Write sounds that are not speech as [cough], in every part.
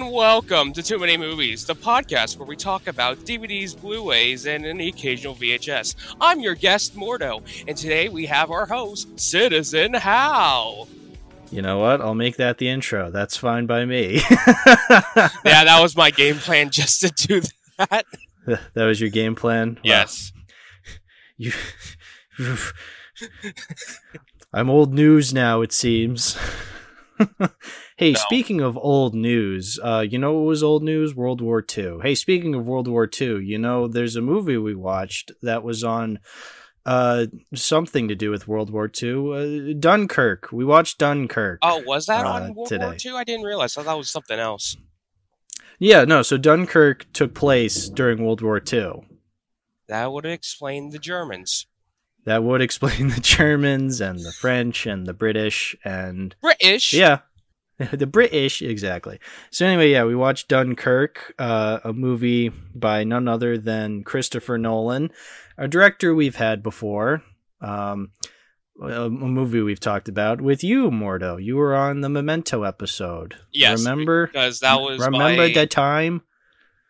and welcome to Too Many Movies, the podcast where we talk about DVDs, Blu-rays, and the occasional VHS. I'm your guest, Mordo, and today we have our host, Citizen Hal. You know what? I'll make that the intro. That's fine by me. [laughs] yeah, that was my game plan [laughs] just to do that. that was your game plan? Yes. [laughs] You I'm old news now, it seems. Hey, no. speaking of old news, uh, you know what was old news? World War II. Hey, speaking of World War II, you know, there's a movie we watched that was on uh, something to do with World War II. Uh, Dunkirk. We watched Dunkirk. Oh, was that uh, on World today. War II? I didn't realize. I thought that was something else. Yeah, no. So Dunkirk took place during World War II. That would explain the Germans that would [laughs] explain the Germans and the French and the British and British. Yeah, [laughs] the British exactly. So anyway, yeah, we watched Dunkirk, uh, a movie by none other than Christopher Nolan, a director we've had before. Um, a, movie we've talked about with you, Mordo. You were on the Memento episode. Yes, remember? Because that was remember my... that time.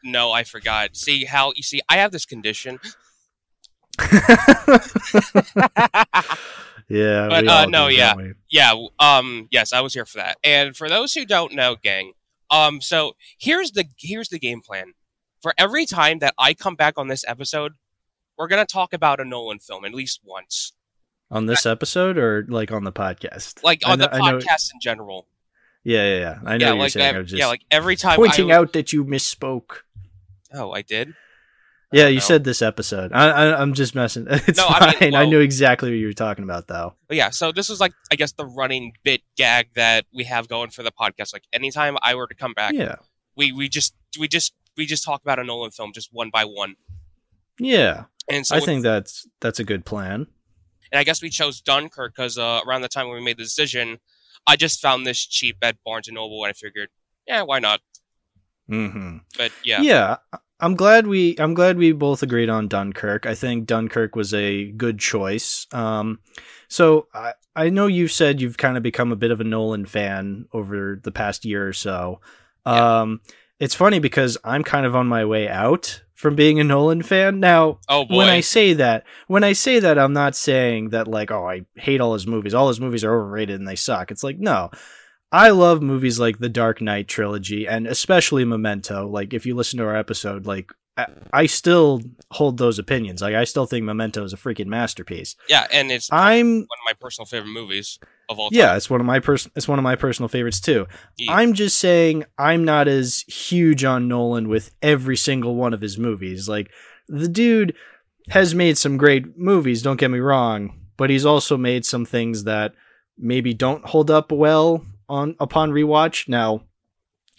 No, I forgot. See how you see. I have this condition [laughs] [laughs] yeah, but uh, no, yeah, yeah. Um, yes, I was here for that. And for those who don't know, gang, um, so here's the here's the game plan. For every time that I come back on this episode, we're gonna talk about a Nolan film at least once. On this episode, or like on the podcast? Like on know, the podcast in general. Yeah, yeah, yeah. I know yeah, like, saying. just yeah, like every time pointing out that you misspoke. Oh, I did. Yeah, you know. said this episode. I, am just messing. [laughs] It's no, fine. I, mean, well, I knew exactly what you were talking about, though. yeah, so this was like, I guess, the running bit gag that we have going for the podcast. Like, anytime I were to come back, yeah, we we just we just we just talk about a Nolan film just one by one. Yeah, and so I with, think that's that's a good plan. And I guess we chose Dunkirk because uh, around the time when we made the decision, I just found this cheap at Barnes and Noble, and I figured, yeah, why not? Mm-hmm. But yeah, yeah. I'm glad we I'm glad we both agreed on Dunkirk. I think Dunkirk was a good choice. Um, so I I know you've said you've kind of become a bit of a Nolan fan over the past year or so. Yeah. Um, it's funny because I'm kind of on my way out from being a Nolan fan now. Oh boy. When I say that, when I say that, I'm not saying that like, oh, I hate all his movies. All his movies are overrated and they suck. It's like no. I love movies like the Dark Knight trilogy and especially Memento. Like if you listen to our episode, like I, I still hold those opinions. Like I still think Memento is a freaking masterpiece. Yeah, and it's I'm one of my personal favorite movies of all time. Yeah, it's one of my person it's one of my personal favorites too. Yeah. I'm just saying I'm not as huge on Nolan with every single one of his movies. Like the dude has made some great movies, don't get me wrong, but he's also made some things that maybe don't hold up well on upon rewatch. Now,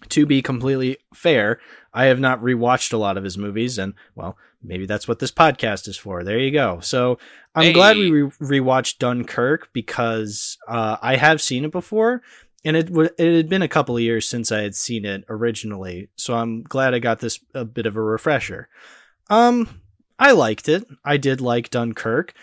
to be completely fair, I have not rewatched a lot of his movies, and well, maybe that's what this podcast is for. There you go. So I'm hey. glad we re- rewatched Dunkirk because uh, I have seen it before, and it w- it had been a couple of years since I had seen it originally. So I'm glad I got this a bit of a refresher. Um, I liked it. I did like Dunkirk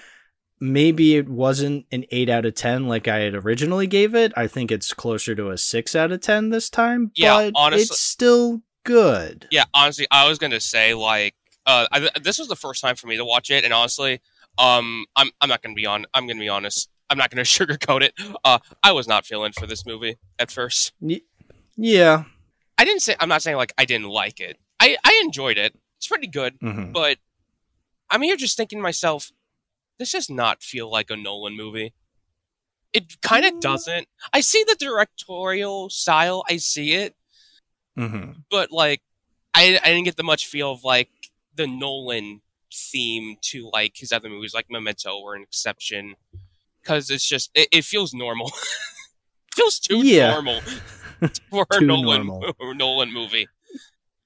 maybe it wasn't an 8 out of 10 like I had originally gave it. I think it's closer to a 6 out of 10 this time, yeah, honestly, it's still good. Yeah, honestly, I was going to say like uh I, this was the first time for me to watch it and honestly, um I'm I'm not going to be on I'm going to be honest. I'm not going [laughs] to sugarcoat it. Uh I was not feeling for this movie at first. yeah. I didn't say I'm not saying like I didn't like it. I I enjoyed it. It's pretty good, mm-hmm. but I'm here just thinking to myself, this does not feel like a Nolan movie. It kind of mm. doesn't. I see the directorial style. I see it, mm-hmm. but like, I I didn't get the much feel of like the Nolan theme to like his other movies, like Memento or Inception, because it's just it, it feels normal. [laughs] feels too yeah. normal [laughs] [laughs] for a Nolan normal. Nolan movie.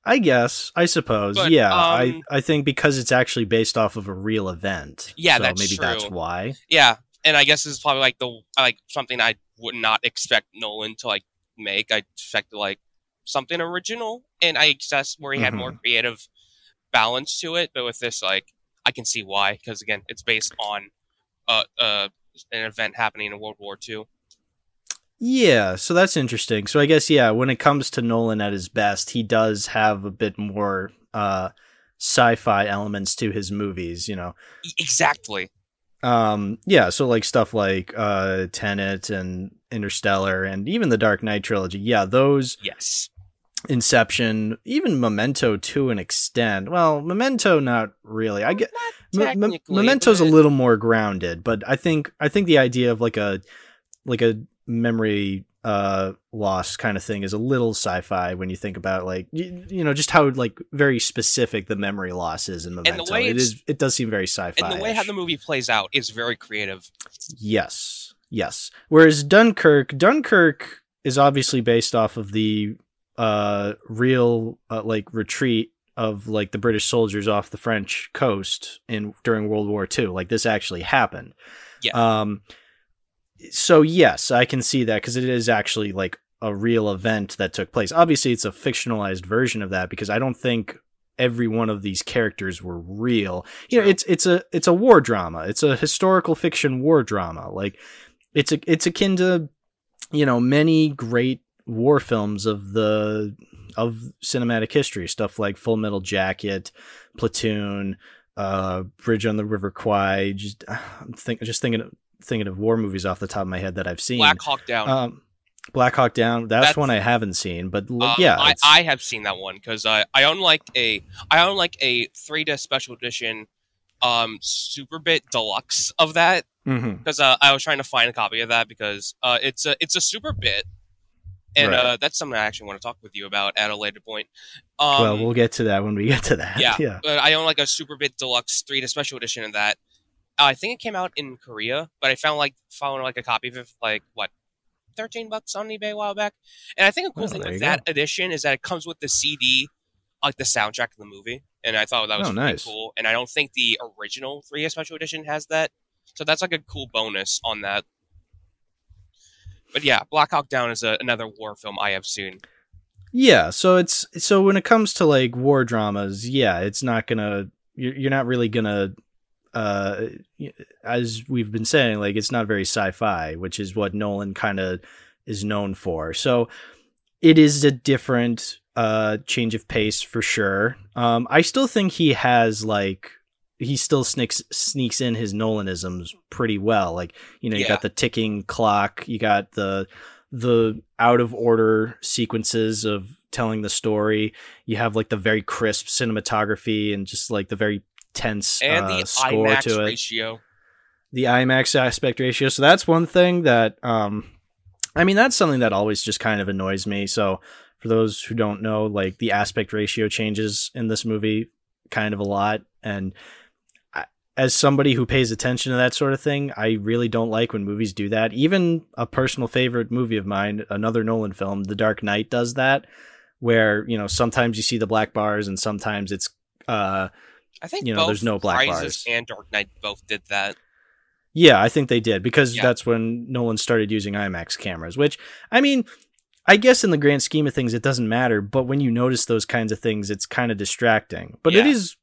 I guess. I suppose. But, yeah. Um, I I think because it's actually based off of a real event. Yeah, so that's maybe true. that's why. Yeah, and I guess this is probably like the like something I would not expect Nolan to like make. I expected like something original, and I guess where he mm-hmm. had more mm-hmm. creative balance to it. But with this, like, I can see why because again, it's based on uh uh an event happening in World War II. Yeah, so that's interesting. So I guess yeah, when it comes to Nolan at his best, he does have a bit more uh sci-fi elements to his movies, you know. Exactly. Um yeah, so like stuff like uh Tenet and Interstellar and even the Dark Knight trilogy. Yeah, those Yes. Inception, even Memento to an extent. Well, Memento not really. I get M- Memento's but... a little more grounded, but I think I think the idea of like a like a memory uh loss kind of thing is a little sci-fi when you think about like you, you know just how like very specific the memory loss is in Memento. And the way it is it does seem very sci-fi. And the way how the movie plays out is very creative. Yes. Yes. Whereas Dunkirk, Dunkirk is obviously based off of the uh real uh, like retreat of like the British soldiers off the French coast in during World War II. Like this actually happened. Yeah. Um so yes, I can see that because it is actually like a real event that took place. Obviously, it's a fictionalized version of that because I don't think every one of these characters were real. You know, it's it's a it's a war drama. It's a historical fiction war drama. Like it's a it's akin to you know many great war films of the of cinematic history, stuff like Full Metal Jacket, Platoon, uh, Bridge on the River Kwai. Just [sighs] I'm think just thinking thinking of war movies off the top of my head that I've seen. Black Hawk Down. Um, Black Hawk Down. That's, that's, one I haven't seen, but um, yeah, I, I, have seen that one because I I own like a I own like a three disc special edition, um, Super Bit Deluxe of that because mm-hmm. uh, I was trying to find a copy of that because uh, it's a it's a Super Bit. And right. uh, that's something I actually want to talk with you about at a later point. Um, well, we'll get to that when we get to that. Yeah, [laughs] yeah. But I own like a Super Bit Deluxe three disc special edition of that, Uh, I think it came out in Korea, but I found like found like a copy of it for like what thirteen bucks on eBay a while back. And I think a cool Oh, thing with that edition is that it comes with the CD, like the soundtrack of the movie, and I thought that was Oh, really nice. cool. And I don't think the original 3 special edition has that, so that's like a cool bonus on that. But yeah, Black Hawk Down is a, another war film I have seen. Yeah, so it's so when it comes to like war dramas, yeah, it's not gonna you're, you're not really gonna uh as we've been saying like it's not very sci-fi which is what Nolan kind of is known for. So it is a different uh change of pace for sure. Um I still think he has like he still sneaks sneaks in his Nolanisms pretty well. Like you know you Yeah. got the ticking clock you got the the out of order sequences of telling the story. You have like the very crisp cinematography and just like the very tense And uh, the score IMAX to it ratio. the IMAX aspect ratio. So that's one thing that um I mean that's something that always just kind of annoys me. So for those who don't know, like the aspect ratio changes in this movie kind of a lot and as somebody who pays attention to that sort of thing, I really don't like when movies do that. Even a personal favorite movie of mine, another Nolan film, The Dark Knight does that where, you know, sometimes you see the black bars and sometimes it's uh I think You know, both there's no black Rises bars. and Dark Knight both did that. Yeah, I think they did because Yeah. that's when Nolan started using IMAX cameras, which I mean, I guess in the grand scheme of things it doesn't matter, but when you notice those kinds of things it's kind of distracting. But it Yeah. is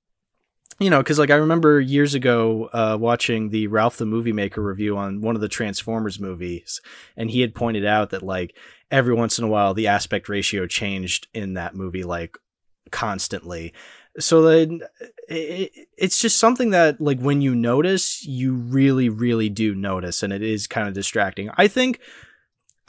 you know, cuz like I remember years ago uh watching the Ralph the Movie Maker review on one of the Transformers movies and he had pointed out that like every once in a while the aspect ratio changed in that movie like constantly. So then it, it's just something that like when you notice, you really, really do notice, and it is kind of distracting. I think.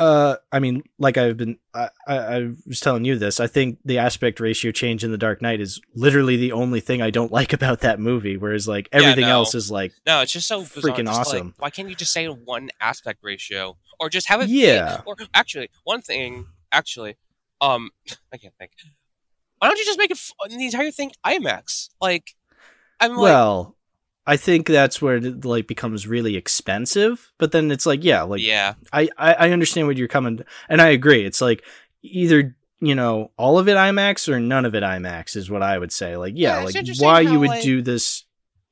Uh, I mean, like I've been, I, I, was telling you this. I think the aspect ratio change in The Dark Knight is literally the only thing I don't [laughs] like about that movie. Whereas like Yeah, everything no. else is like, No, it's just so. Freaking Just, like, awesome. why can't you just say one aspect ratio, or just have it? Yeah. Or actually, one thing. Actually, um, [laughs] I can't think. Why don't you just make it f- the entire thing IMAX? Like, I'm like, well, I think that's where it like becomes really expensive. But then it's like, yeah, like yeah, I, I I understand what you're coming, and I agree. It's like either you know all of it IMAX or none of it IMAX is what I would say. Like yeah, Yeah, like why how, you would like- do this,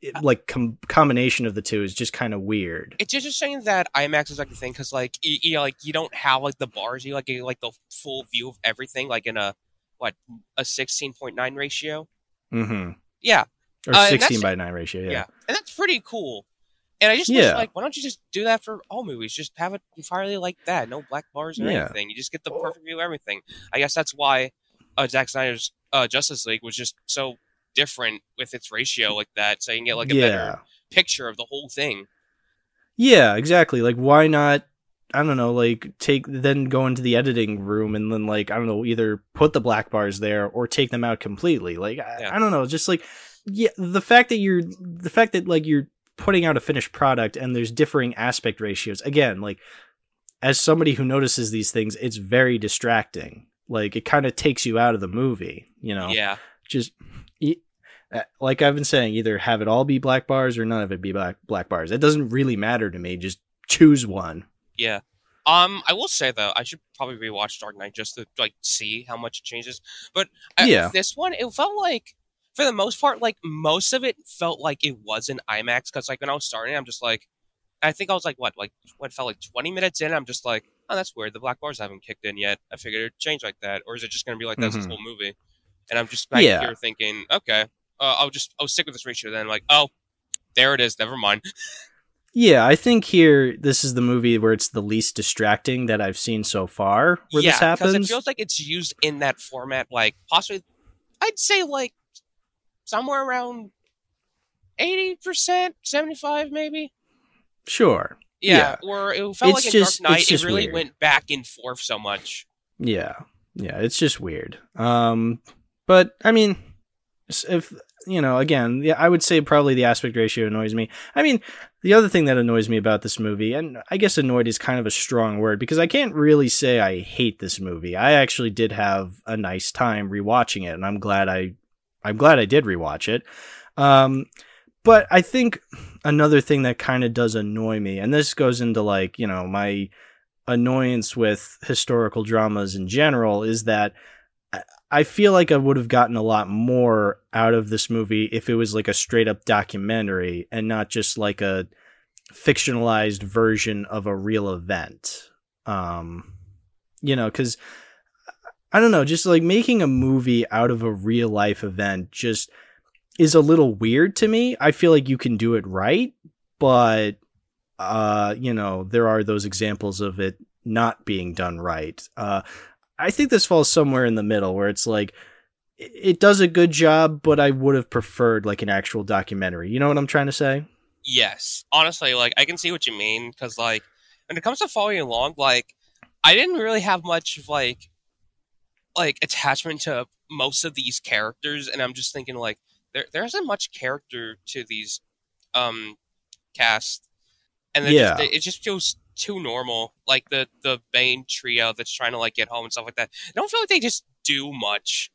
it- uh, like com- combination of the two is just kind of weird. it's interesting that IMAX is like the thing because like you, you like you don't have like the bars, you like get like the full view of everything, like in a what a sixteen point nine ratio. Mm-hmm. Yeah, Or Uh, sixteen by nine ratio. yeah, Yeah. and that's pretty cool. And I just Yeah. like, why don't you just do that for all movies? Just have it entirely like that, no black bars or Yeah. anything. You just get the perfect view of everything. I guess that's why uh, Zack Snyder's uh, Justice League was just so different with its ratio like that, so you can get like a yeah. better picture of the whole thing. Yeah, exactly. Like, why not? I don't know. Like, take then go into the editing room and then like I don't know, either put the black bars there or take them out completely. Like, I, Yeah. I don't know. Just like, yeah, the fact that you're the fact that like you're putting out a finished product and there's differing aspect ratios. Again, like as somebody who notices these things, it's very distracting. Like, it kind of takes you out of the movie. You know, Yeah, just. uh, Like I've been saying, either have it all be black bars or none of it be black black bars. It doesn't really matter to me. Just choose one. Yeah. Um, I will say though, I should probably rewatch Dark Knight just to like see how much it changes. But I, Yeah. this one, it felt like, for the most part, like most of it felt like it was in IMAX. Because like when I was starting, I'm just like, I think I was like what, like what felt like 20 minutes in. I'm just like, oh, that's weird. The black bars haven't kicked in yet. I figured it'd change like that, or is it just gonna be like that this Mhm. whole movie? And I'm just back Yeah. here thinking, okay, uh, I'll just I'll stick with this ratio. Then I'm like, oh, there it is. Never mind. [laughs] Yeah, I think here this is the movie where it's the least distracting that I've seen so far. Where yeah, this happens. because it feels like it's used in that format, like possibly, I'd say like somewhere around eighty percent, seventy five, maybe. sure. Yeah, or it felt It's like in Dark Knight, it really weird. went back and forth so much. Yeah, yeah, it's just weird. Um, but I mean, if you know, again, yeah, I would say probably the aspect ratio annoys me. I mean, the other thing that annoys me about this movie, and I guess annoyed is kind of a strong word because I can't really say I hate this movie. I actually did have a nice time rewatching it, and I'm glad I, I'm glad I did rewatch it. Um, but I think another thing that kind of does annoy me, and this goes into like you know my annoyance with historical dramas in general is that I- feel like I would have gotten a lot more out of this movie if it was like a straight up documentary and not just like a fictionalized version of a real event. Um, you know, because I don't know, just like making a movie out of a real life event just is a little weird to me. I feel like you can do it right, but uh, you know, there are those examples of it not being done right. Uh, I think this falls somewhere in the middle where it's like it does a good job, but I would have preferred like an actual documentary. You know what I'm trying to say? Yes, honestly, like I can see what you mean because like when it comes to following along, like I didn't really have much of like like attachment to most of these characters, and I'm just thinking like there there isn't much character to these um cast, and then Yeah. just, it just feels too normal. Like the the Bane trio that's trying to like get home and stuff like that. I don't feel like they just do much.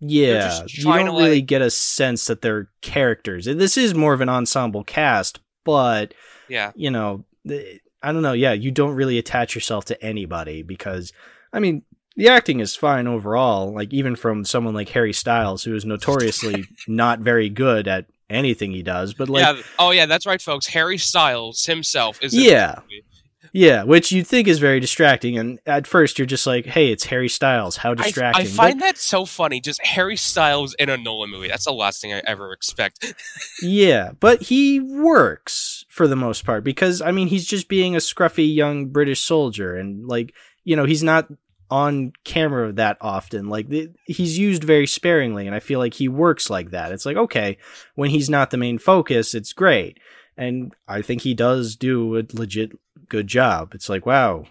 Yeah, just you trying don't to, really like- get a sense that they're characters. This is more of an ensemble cast, but Yeah, you know, I don't know. Yeah, you don't really attach yourself to anybody because, I mean, the acting is fine overall. Like even from someone like Harry Styles, who is notoriously [laughs] not very good at anything he does. But like, yeah. Oh yeah, that's right, folks. Harry Styles himself is. Yeah. movie. Yeah, which you'd think is very distracting. And at first, you're just like, "Hey, it's Harry Styles. How distracting!" I find that so funny. Just Harry Styles in a Nolan movie. That's the last thing I ever expect. [laughs] Yeah, but he works for the most part because I mean he's just being a scruffy young British soldier and like you know he's not on camera that often like he's used very sparingly and I feel like he works like that. It's like okay, when he's not the main focus, it's great. And I think he does do a legit good job. It's like wow,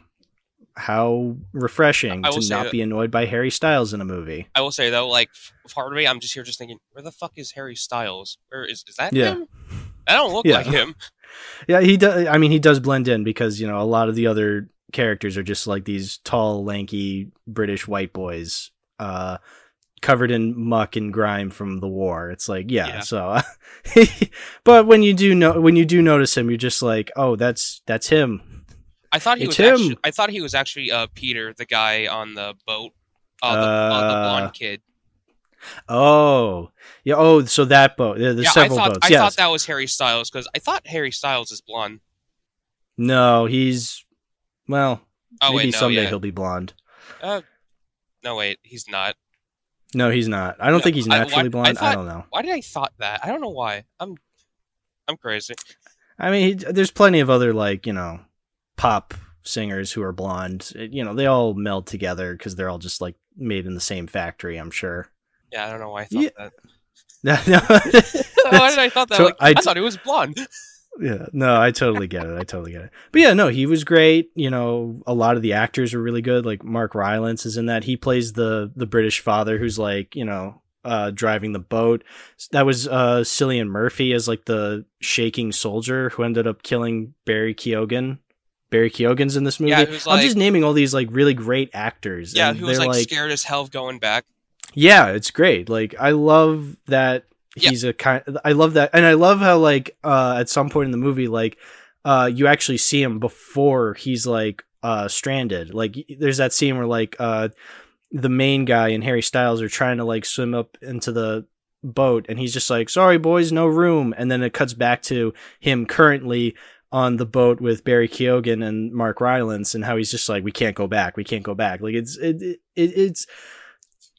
how refreshing to not that- be annoyed by Harry Styles in a movie. I will say though, like part of me, I'm just here just thinking, where the fuck is Harry Styles? Or is is that Yeah. him? I don't look Yeah. like him. [laughs] Yeah, he does. I mean, he does blend in because you know a lot of the other characters are just like these tall, lanky British white boys, uh, covered in muck and grime from the war. It's like, yeah. Yeah. So, [laughs] but when you do know, when you do notice him, you're just like, oh, that's that's him. I thought he It's was him. actually. I thought he was actually uh, Peter, the guy on the boat. Uh, the, uh, the Uh, blonde kid. Oh, yeah. Oh, so that boat. There's yeah, I several thought boats. I yes. thought that was Harry Styles because I thought Harry Styles is blonde. no, he's well. Oh maybe wait, no, someday yeah. he'll be blonde. Uh, no wait, he's not. No, he's not. I don't think he's naturally I blonde. I, thought- don't know. Why did I thought that? I don't know why. I'm, I'm crazy. I mean, he, there's plenty of other like you know pop singers who are blonde. You know, they all meld together because they're all just like made in the same factory. I'm sure. Yeah, I don't know why I thought Yeah. that. [laughs] no, [laughs] why did I thought that? So like, I I, thought he was blonde. Yeah, no, I totally get it. I totally get it. But yeah, no, he was great. You know, a lot of the actors were really good. Like Mark Rylance is in that. He plays the the British father who's like, you know, uh driving the boat. That was uh Cillian Murphy as like the shaking soldier who ended up killing Barry Keoghan. Barry Keoghan's in this movie. Yeah, who's I'm just naming all these like really great actors. Yeah, who was they're, like, scared as hell of going back. yeah, it's great. Like I love that He's a kind I love that and I love how like uh at some point in the movie like uh you actually see him before he's like uh stranded. Like there's that scene where like uh the main guy and Harry Styles are trying to like swim up into the boat and he's just like sorry boys no room. And then it cuts back to him currently on the boat with Barry Keoghan and Mark Rylance and how he's just like we can't go back. We can't go back. Like it's it, it it's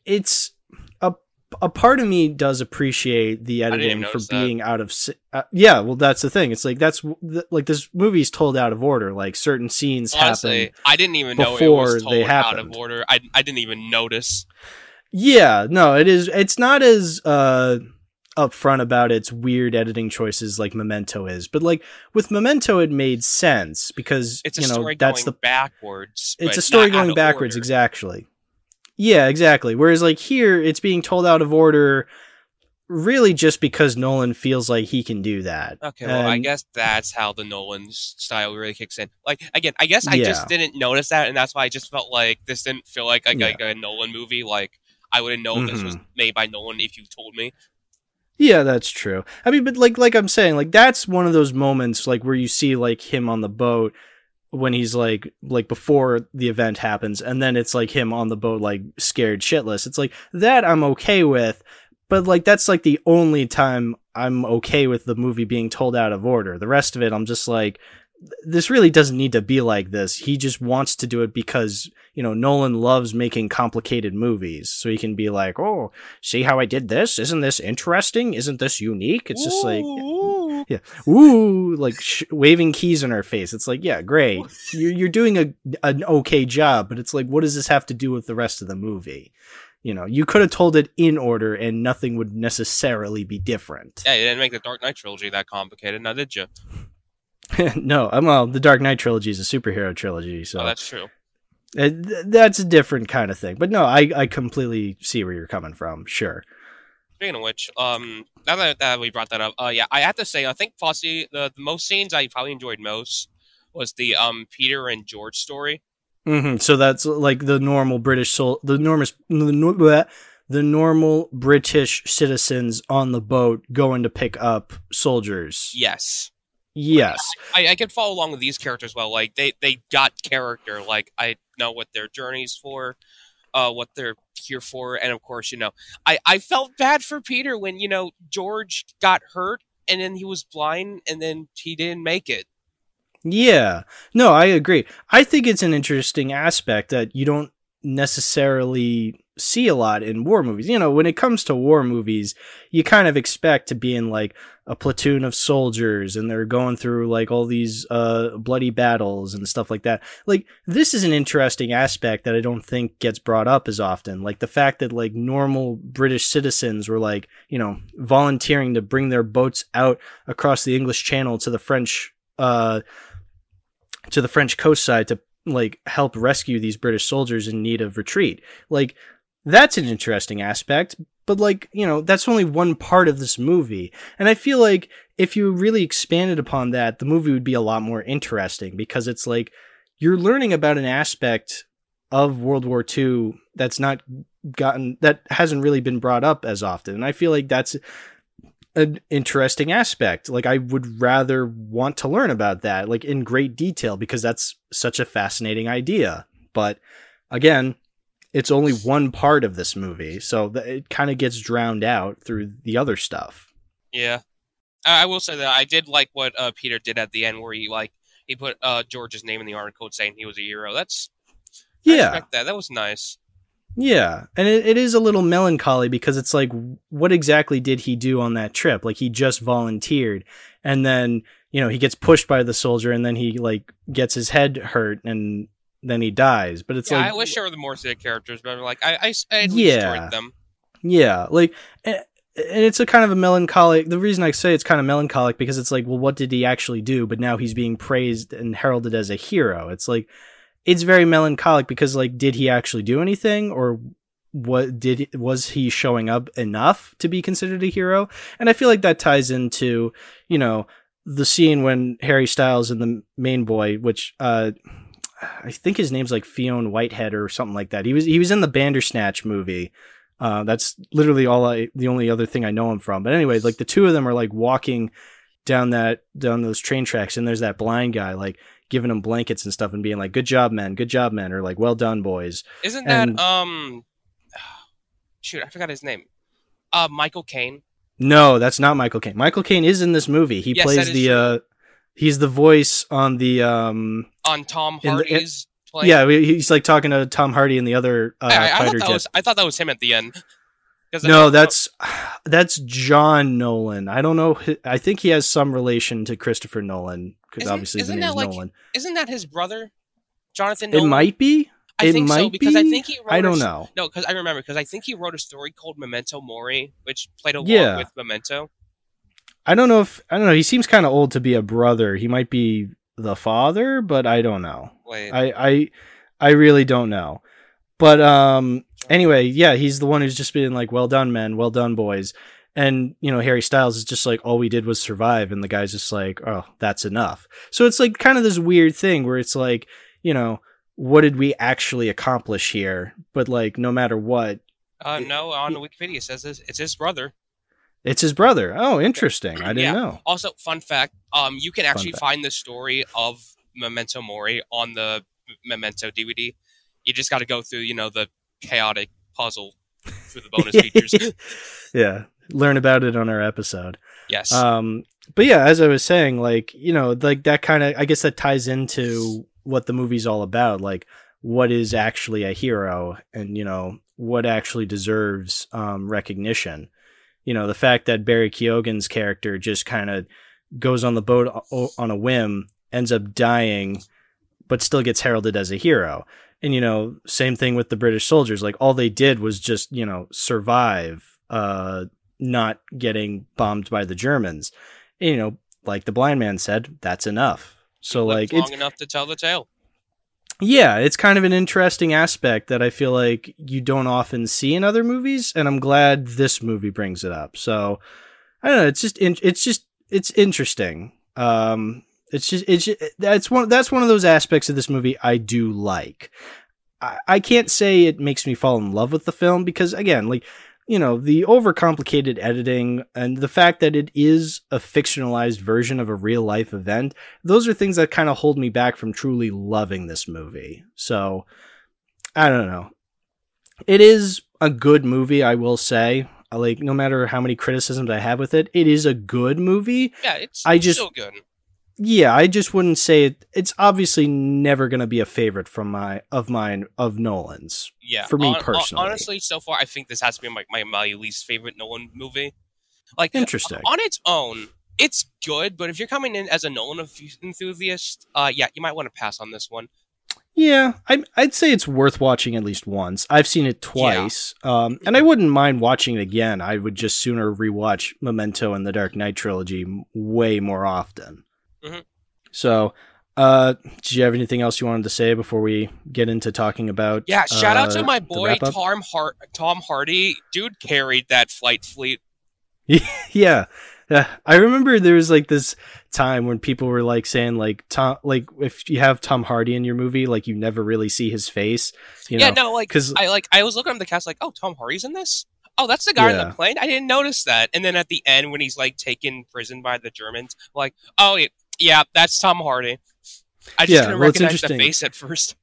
it's a part of me does appreciate the editing for notice that. being out of uh, yeah well that's the thing it's like that's th- like this movie's told out of order like certain scenes Honestly, happen I didn't even know it before was they happened. out of order. I, I didn't even notice. yeah no it is it's not as uh upfront about its weird editing choices like memento is but like with memento it made sense because It's a you know story that's going the backwards. it's a story going backwards order. exactly yeah exactly whereas like here it's being told out of order really just because nolan feels like he can do that Okay, well, I guess that's how the Nolan style really kicks in. Like again, I guess I Yeah. just didn't notice that, and that's why I just felt like this didn't feel like a, Yeah. like a Nolan movie. Like I wouldn't know this Mm-hmm. was made by Nolan if you told me. Yeah, that's true. I mean, but like like I'm saying, like that's one of those moments like where you see like him on the boat when he's like like before the event happens and then it's like him on the boat like scared shitless. It's like that I'm okay with, but like that's like the only time I'm okay with the movie being told out of order. The rest of it I'm just like this really doesn't need to be like this. He just wants to do it because, you know, Nolan loves making complicated movies. So he can be like, "Oh, see how I did this? Isn't this interesting? Isn't this unique?" It's just like, Ooh. ooh, like sh- waving keys in her face. It's like, yeah, great. You're you're doing a an okay job, but it's like, what does this have to do with the rest of the movie? You know, you could have told it in order, and nothing would necessarily be different. yeah, you didn't make the Dark Knight trilogy that complicated, now did you? [laughs] no, um, well, the Dark Knight trilogy is a superhero trilogy, so oh, that's true. uh, th- that's a different kind of thing. But no, I I completely see where you're coming from. Sure. Speaking of which, um, now that, that we brought that up, uh, yeah, I have to say, I think Fosse, the, the most scenes I probably enjoyed most was the um Peter and George story. Mm-hmm. So that's like the normal British sol- the normal the, the normal British citizens on the boat going to pick up soldiers. Yes, Yes. I, I can follow along with these characters well. Like they they got character. Like I know what their journey's for, uh, what they're here for, and of course, you know, I I felt bad for Peter when you know George got hurt and then he was blind and then he didn't make it. Yeah. No, I agree. I think it's an interesting aspect that you don't necessarily see a lot in war movies. You know, when it comes to war movies, you kind of expect to be in like a platoon of soldiers and they're going through like all these uh bloody battles and stuff like that. Like this is an interesting aspect that I don't think gets brought up as often. Like the fact that like normal British citizens were like, you know, volunteering to bring their boats out across the English Channel to the French uh to the French coast side to like help rescue these British soldiers in need of retreat. Like that's an interesting aspect, but like, you know, that's only one part of this movie. And I feel like if you really expanded upon that, the movie would be a lot more interesting because it's like you're learning about an aspect of World War II that's not gotten that hasn't really been brought up as often. And I feel like that's an interesting aspect. Like I would rather want to learn about that like in great detail because that's such a fascinating idea. But again, it's only one part of this movie, so th- it kind of gets drowned out through the other stuff. Yeah, I, will say that I did like what uh, Peter did at the end, where he like he put uh, George's name in the article saying he was a hero. That's I Yeah, respect that. That was nice. Yeah, and it, it is a little melancholy because it's like, what exactly did he do on that trip? Like he just volunteered, and then you know he gets pushed by the soldier and then he like gets his head hurt and then he dies. But it's yeah, like I wish there were the more sad characters, but like I, I, I Yeah. them. Yeah, like, and and it's a kind of a melancholic. The reason I say it's kind of melancholic because it's like, well, what did he actually do? But now he's being praised and heralded as a hero. It's like, it's very melancholic because like, did he actually do anything, or what did was he showing up enough to be considered a hero? And I feel like that ties into, you know, the scene when Harry Styles and the main boy, which uh I think his name's like Fionn Whitehead or something like that. He was he was in the Bandersnatch movie. Uh, that's literally all I the only other thing I know him from. But anyway, like the two of them are like walking down that down those train tracks, and there's that blind guy like giving them blankets and stuff and being like, "Good job, men! Good job, men!" or like, "Well done, boys." Isn't that um? [sighs] Shoot, I forgot his name. Uh, Michael Caine. No, that's not Michael Caine. Michael Caine is in this movie. He Yes, plays the uh, he's the voice on the um, on Tom the- Hardy's. plane. yeah, he's like talking to Tom Hardy and the other uh, I, I, fighter thought was I thought that was him at the end. No, that's that's John Nolan. I don't know. I think he has some relation to Christopher Nolan because Isn't- obviously his isn't name like- Nolan. isn't that his brother, Jonathan? It might be. I it think so because I think he. Wrote I a don't s- know. No, because I remember because I think he wrote a story called Memento Mori, which played along Yeah. with Memento. I don't know if I don't know. He seems kind of old to be a brother. He might be the father, but I don't know. Wait, I I I really don't know. But um anyway, yeah, he's the one who's just been like, "Well done, men. Well done, boys." And you know, Harry Styles is just like, "All we did was survive," and the guy's just like, "Oh, that's enough." So it's like kind of this weird thing where it's like, you know, what did we actually accomplish here? But like, no matter what, uh, no, on the Wikipedia it says it's his brother. It's his brother. Oh, interesting. I didn't Yeah. know. Also, fun fact: um, you can actually find the story of Memento Mori on the Memento DVD. You just got to go through, you know, the chaotic puzzle through the [laughs] bonus features. [laughs] yeah, learn about it on our episode. Yes. Um, but yeah, as I was saying, like you know, like that kind of, I guess that ties into what the movie's all about. Like, what is actually a hero, and you know, what actually deserves um, recognition. You know, the fact that Barry Keoghan's character just kind of goes on the boat on a whim, ends up dying, but still gets heralded as a hero. And you know, same thing with the British soldiers. Like all they did was just you know survive, uh, not getting bombed by the Germans. And, you know, like the blind man said, that's enough. So like it's long enough to tell the tale. Yeah, it's kind of an interesting aspect that I feel like you don't often see in other movies, and I'm glad this movie brings it up. So I don't know. It's just in, it's just it's interesting. Um, it's just it's just, that's one that's one of those aspects of this movie I do like. I, I can't say it makes me fall in love with the film because again, like you know, the overcomplicated editing and the fact that it is a fictionalized version of a real life event those are things that kind of hold me back from truly loving this movie. So I don't know. It is a good movie, I will say. Like no matter how many criticisms I have with it, it is a good movie. Yeah, it's I just- still good. Yeah, I just wouldn't say it. It's obviously never going to be a favorite from my of mine of Nolan's. Yeah, for me hon- personally. honestly, so far I think this has to be my, my, my least favorite Nolan movie. Like Interesting. on its own, it's good, but if you're coming in as a Nolan enthusiast, uh, yeah, you might want to pass on this one. Yeah, I, I'd say it's worth watching at least once. I've seen it twice, um, and I wouldn't mind watching it again. I would just sooner rewatch Memento and the Dark Knight trilogy way more often. Mhm. So, uh, did you have anything else you wanted to say before we get into talking about? Yeah, shout out uh, to my boy? Tom Hart. Tom Hardy, dude, carried that flight fleet. [laughs] yeah. Yeah, I remember there was like this time when people were like saying like Tom, like if you have Tom Hardy in your movie, like you never really see his face. You yeah, know, no, like 'cause- I like I was looking at the cast, like, oh, Tom Hardy's in this. Oh, that's the guy Yeah. the plane. I didn't notice that. And then at the end, when he's like taken prison by the Germans, like, oh yeah, yeah that's Tom Hardy. I just Yeah, couldn't well, recognize the face at first.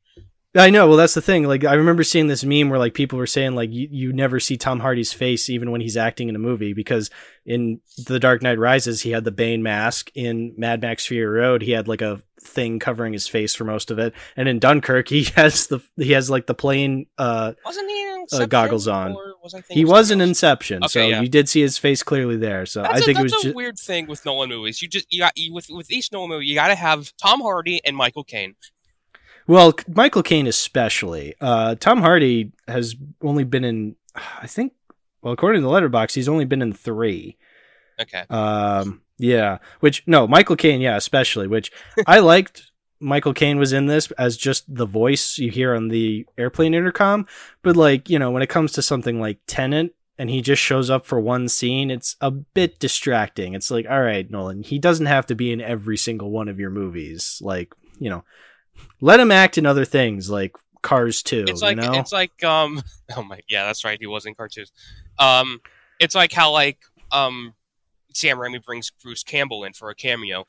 I know. Well, that's the thing. Like, I remember seeing this meme where like people were saying like you, you never see Tom Hardy's face even when he's acting in a movie because in The Dark Knight Rises he had the Bane mask. In Mad Max Fury Road he had like a thing covering his face for most of it. And in Dunkirk, he [laughs] has the he has like the plain uh, Wasn't he in uh, goggles on. was he was in? Inception, so yeah. you did see his face clearly there. So That's I a, think it that's was a just weird thing with Nolan movies. You just you got you, with with each Nolan movie, you got to have Tom Hardy and Michael Caine. well, Michael Caine especially. Uh, Tom Hardy has only been in, I think, well, according to the Letterboxd, he's only been in three. Okay, Um, yeah, which no, Michael Caine, yeah, especially, which [laughs] I liked. Michael Caine was in this as just the voice you hear on the airplane intercom, but like you know, when it comes to something like Tenet, and he just shows up for one scene, it's a bit distracting. It's like, all right, Nolan, he doesn't have to be in every single one of your movies. Like, you know, let him act in other things like Cars 2, it's like you know? it's like um [laughs] oh my yeah that's right he was in cartoons. Um, it's like how like um Sam Raimi brings Bruce Campbell in for a cameo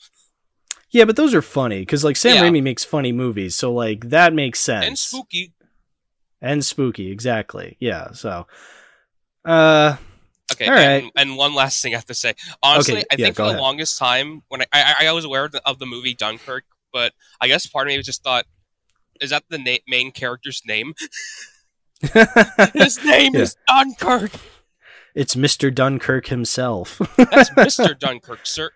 yeah, but those are funny because like Sam Yeah. Raimi makes funny movies, so like that makes sense. and spooky. and spooky exactly yeah so uh Okay, All and, right. and one last thing I have to say. Honestly, Okay, I yeah, think for the ahead. longest time when I, I I was aware of the, of the movie Dunkirk, but I guess part of me just thought, is that the na- main character's name? [laughs] [laughs] His name Yeah. is Dunkirk. It's mr dunkirk himself. That's [laughs] Mister Dunkirk, sir.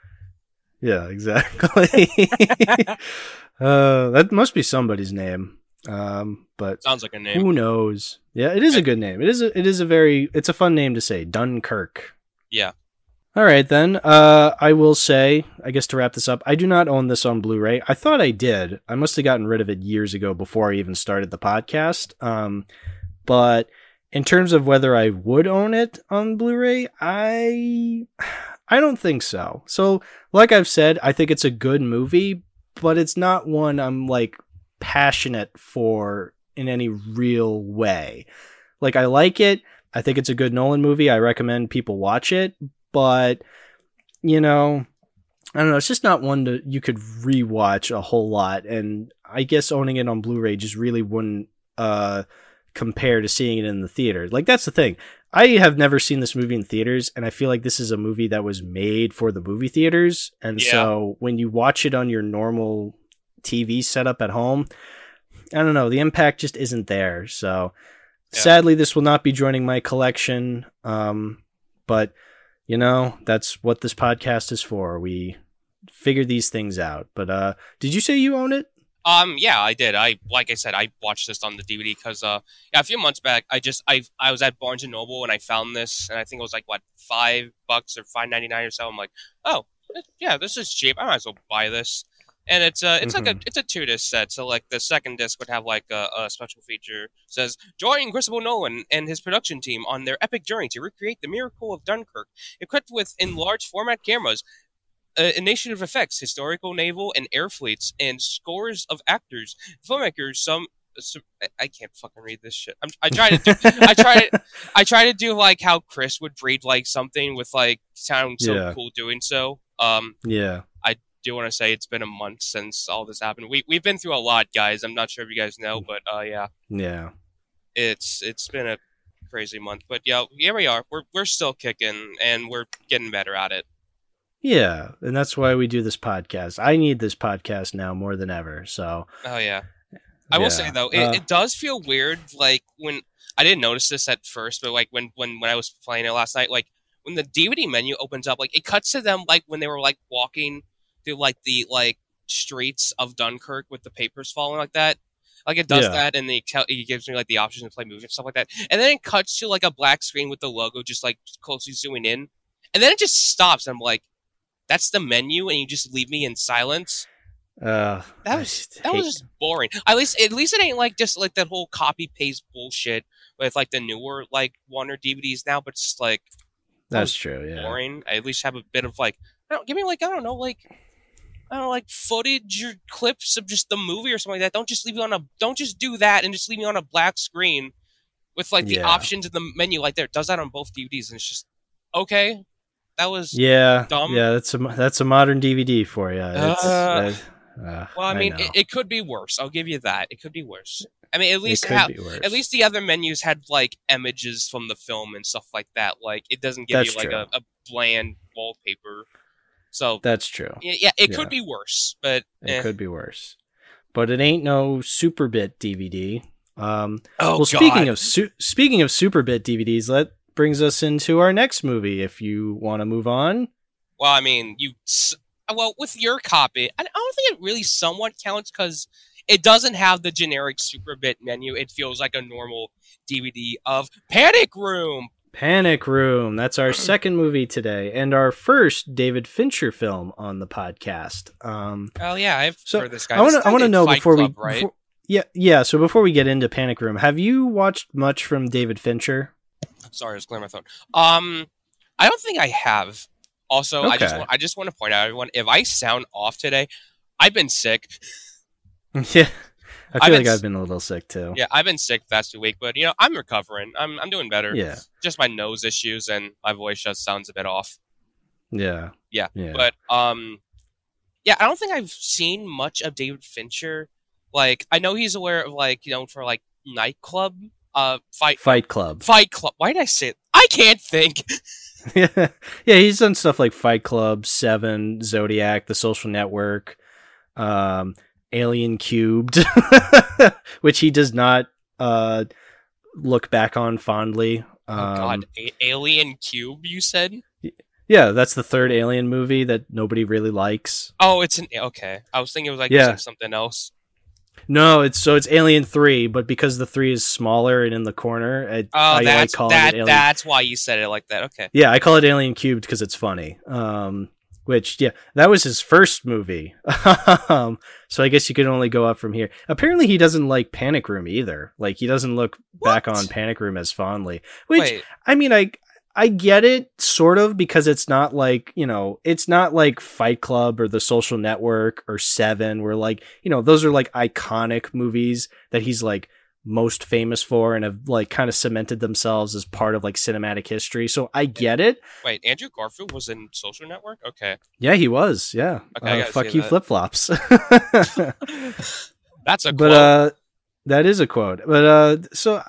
yeah exactly. [laughs] Uh that must be somebody's name. Um but Sounds like a name. who knows? Yeah it is a good name. It is a, it is a very it's a fun name to say dunkirk. Yeah. all right then. Uh i will say i guess to wrap this up i do not own this on blu-ray. I thought i did. I must have gotten rid of it years ago before i even started the podcast. Um but in terms of whether i would own it on blu-ray i i don't think so. So like i've said i think it's a good movie but it's not one i'm like passionate for in any real way. Like i like it. I think it's a good nolan movie. I recommend people watch it but you know i don't know. It's just not one that you could rewatch a whole lot and i guess owning it on blu-ray just really wouldn't uh compare to seeing it in the theater. Like that's the thing. I have never seen this movie in theaters and i feel like this is a movie that was made for the movie theaters. And Yeah. so when you watch it on your normal tv setup at home i don't know the impact just isn't there. So Yeah. sadly this will not be joining my collection. Um but you know that's what this podcast is for. We figure these things out. But uh did you say you own it Um, yeah, I did. I like I said, I watched this on the DVD because uh, yeah, a few months back, I just I I was at Barnes and Noble and I found this, and I think it was like what five bucks or five ninety nine or so. I'm like, oh, yeah, this is cheap. I might as well buy this. And it's uh, it's like a it's a two disc set. So like the second disc would have like a, a special feature says join Christopher Nolan and his production team on their epic journey to recreate the miracle of Dunkirk, equipped with enlarged format cameras, uh, initiative effects, historical naval and air fleets, and scores of actors, filmmakers. Some, some I- I can't fucking read this shit. I'm, I try to do, I try to, [laughs] I try to do like how Chris would read like something with like sound so Yeah. cool doing so. Um, yeah I do want to say it's been a month since all this happened. We we've been through a lot, guys. I'm not sure if you guys know, but uh, yeah, yeah it's it's been a crazy month. But yeah, here we are. We're we're still kicking, and we're getting better at it. Yeah and that's why we do this podcast i need this podcast now more than ever so Oh yeah. I will say though, it, Uh, it does feel weird. Like when I didn't notice this at first, but like when when when I was playing it last night, like when the DVD menu opens up, like it cuts to them like when they were like walking through like the like streets of Dunkirk with the papers falling like that. Like it does Yeah. that, and it, tell, it gives me like the option to play movies and stuff like that. And then it cuts to like a black screen with the logo just like closely zooming in, and then it just stops. And I'm like, that's the menu, and you just leave me in silence. uh That was that was just boring. At least at least it ain't like just like that whole copy paste bullshit with like the newer like Warner DVDs now, but it's just like that's true yeah boring. I at least have a bit of like I don't give me like I don't know like I don't know like footage or clips of just the movie or something like that. Don't just leave me on a don't just do that and just leave me on a black screen with like the Yeah. options in the menu like there. It does that on both DVDs and it's just okay. That was yeah dumb. yeah that's a that's a modern dvd for you it's, Uh, uh, well. I mean, know. it, it could be worse. I'll give you that. It could be worse. I mean, at least ha- At least the other menus had like images from the film and stuff like that. Like it doesn't give That's you like a, a bland wallpaper. So That's true. yeah, yeah it Yeah. could be worse, but It eh. could be worse. But it ain't no Superbit DVD. Um, oh well, speaking of su- speaking of Superbit DVDs, that brings us into our next movie. If you want to move on, well, I mean, you well with your copy, I I don't think it really somewhat counts because it doesn't have the generic super bit menu. It feels like a normal DVD of Panic Room. Panic Room. That's our [clears throat] second movie today, and our first David Fincher film on the podcast. Um, Oh yeah, I've So, heard this guy. I want to I want to know Fight before Club, we right? before- yeah yeah. So before we get into Panic Room, have you watched much from David Fincher? Sorry, I was clearing my phone. Um, I don't think I have. Also, I just Okay. want, I just want to point out everyone if I sound off today, I've been sick. [laughs] yeah, I I've feel been like s- I've been a little sick too. Yeah, I've been sick the past two weeks, but you know I'm recovering. I'm I'm doing better. Yeah. just my nose issues and my voice just sounds a bit off. Yeah. Yeah, Yeah. But um, yeah, I don't think I've seen much of David Fincher. Like I know he's aware of like you know for like nightclub, uh, fight Fight Club. Fight Club. Why did I say it? I can't think. yeah, [laughs] [laughs] yeah, he's done stuff like Fight Club, Seven, Zodiac, The Social Network, um, Alien Cubed, [laughs] which he does not uh, look back on fondly. Um, oh God, A- Alien Cube. You said? Yeah, that's the third Alien movie that nobody really likes. Oh, it's an okay. I was thinking it was like Yeah. something else. No, it's so it's Alien Three, but because the three is smaller and in the corner, I, Oh, I that's calling that. it Alien. That's why you said it like that. Okay. Yeah, I call it Alien Cubed because it's funny. Um, which yeah, that was his first movie. [laughs] um, so I guess you can only go up from here. Apparently, he doesn't like Panic Room either. Like he doesn't look back on Panic Room as fondly. Which Wait. I mean, I I get it sort of because it's not like you know, it's not like Fight Club or The Social Network or Seven, where like you know those are like iconic movies that he's like most famous for and have like kind of cemented themselves as part of like cinematic history. So I get it. Wait. Andrew Garfield was in Social Network. Okay. Yeah, he was. Yeah. Okay, Uh, fuck you, flip flops. [laughs] That's a [laughs] but uh, that is a quote. But uh, so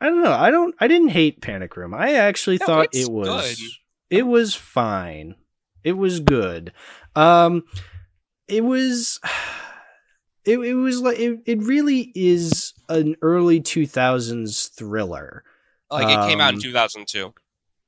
I don't know. I don't. I didn't hate Panic Room. I actually No, thought it was. good. It was fine. It was good. Um, it was. [sighs] It, it was like it, it really is an early 2000s thriller like it came out in um, 2002.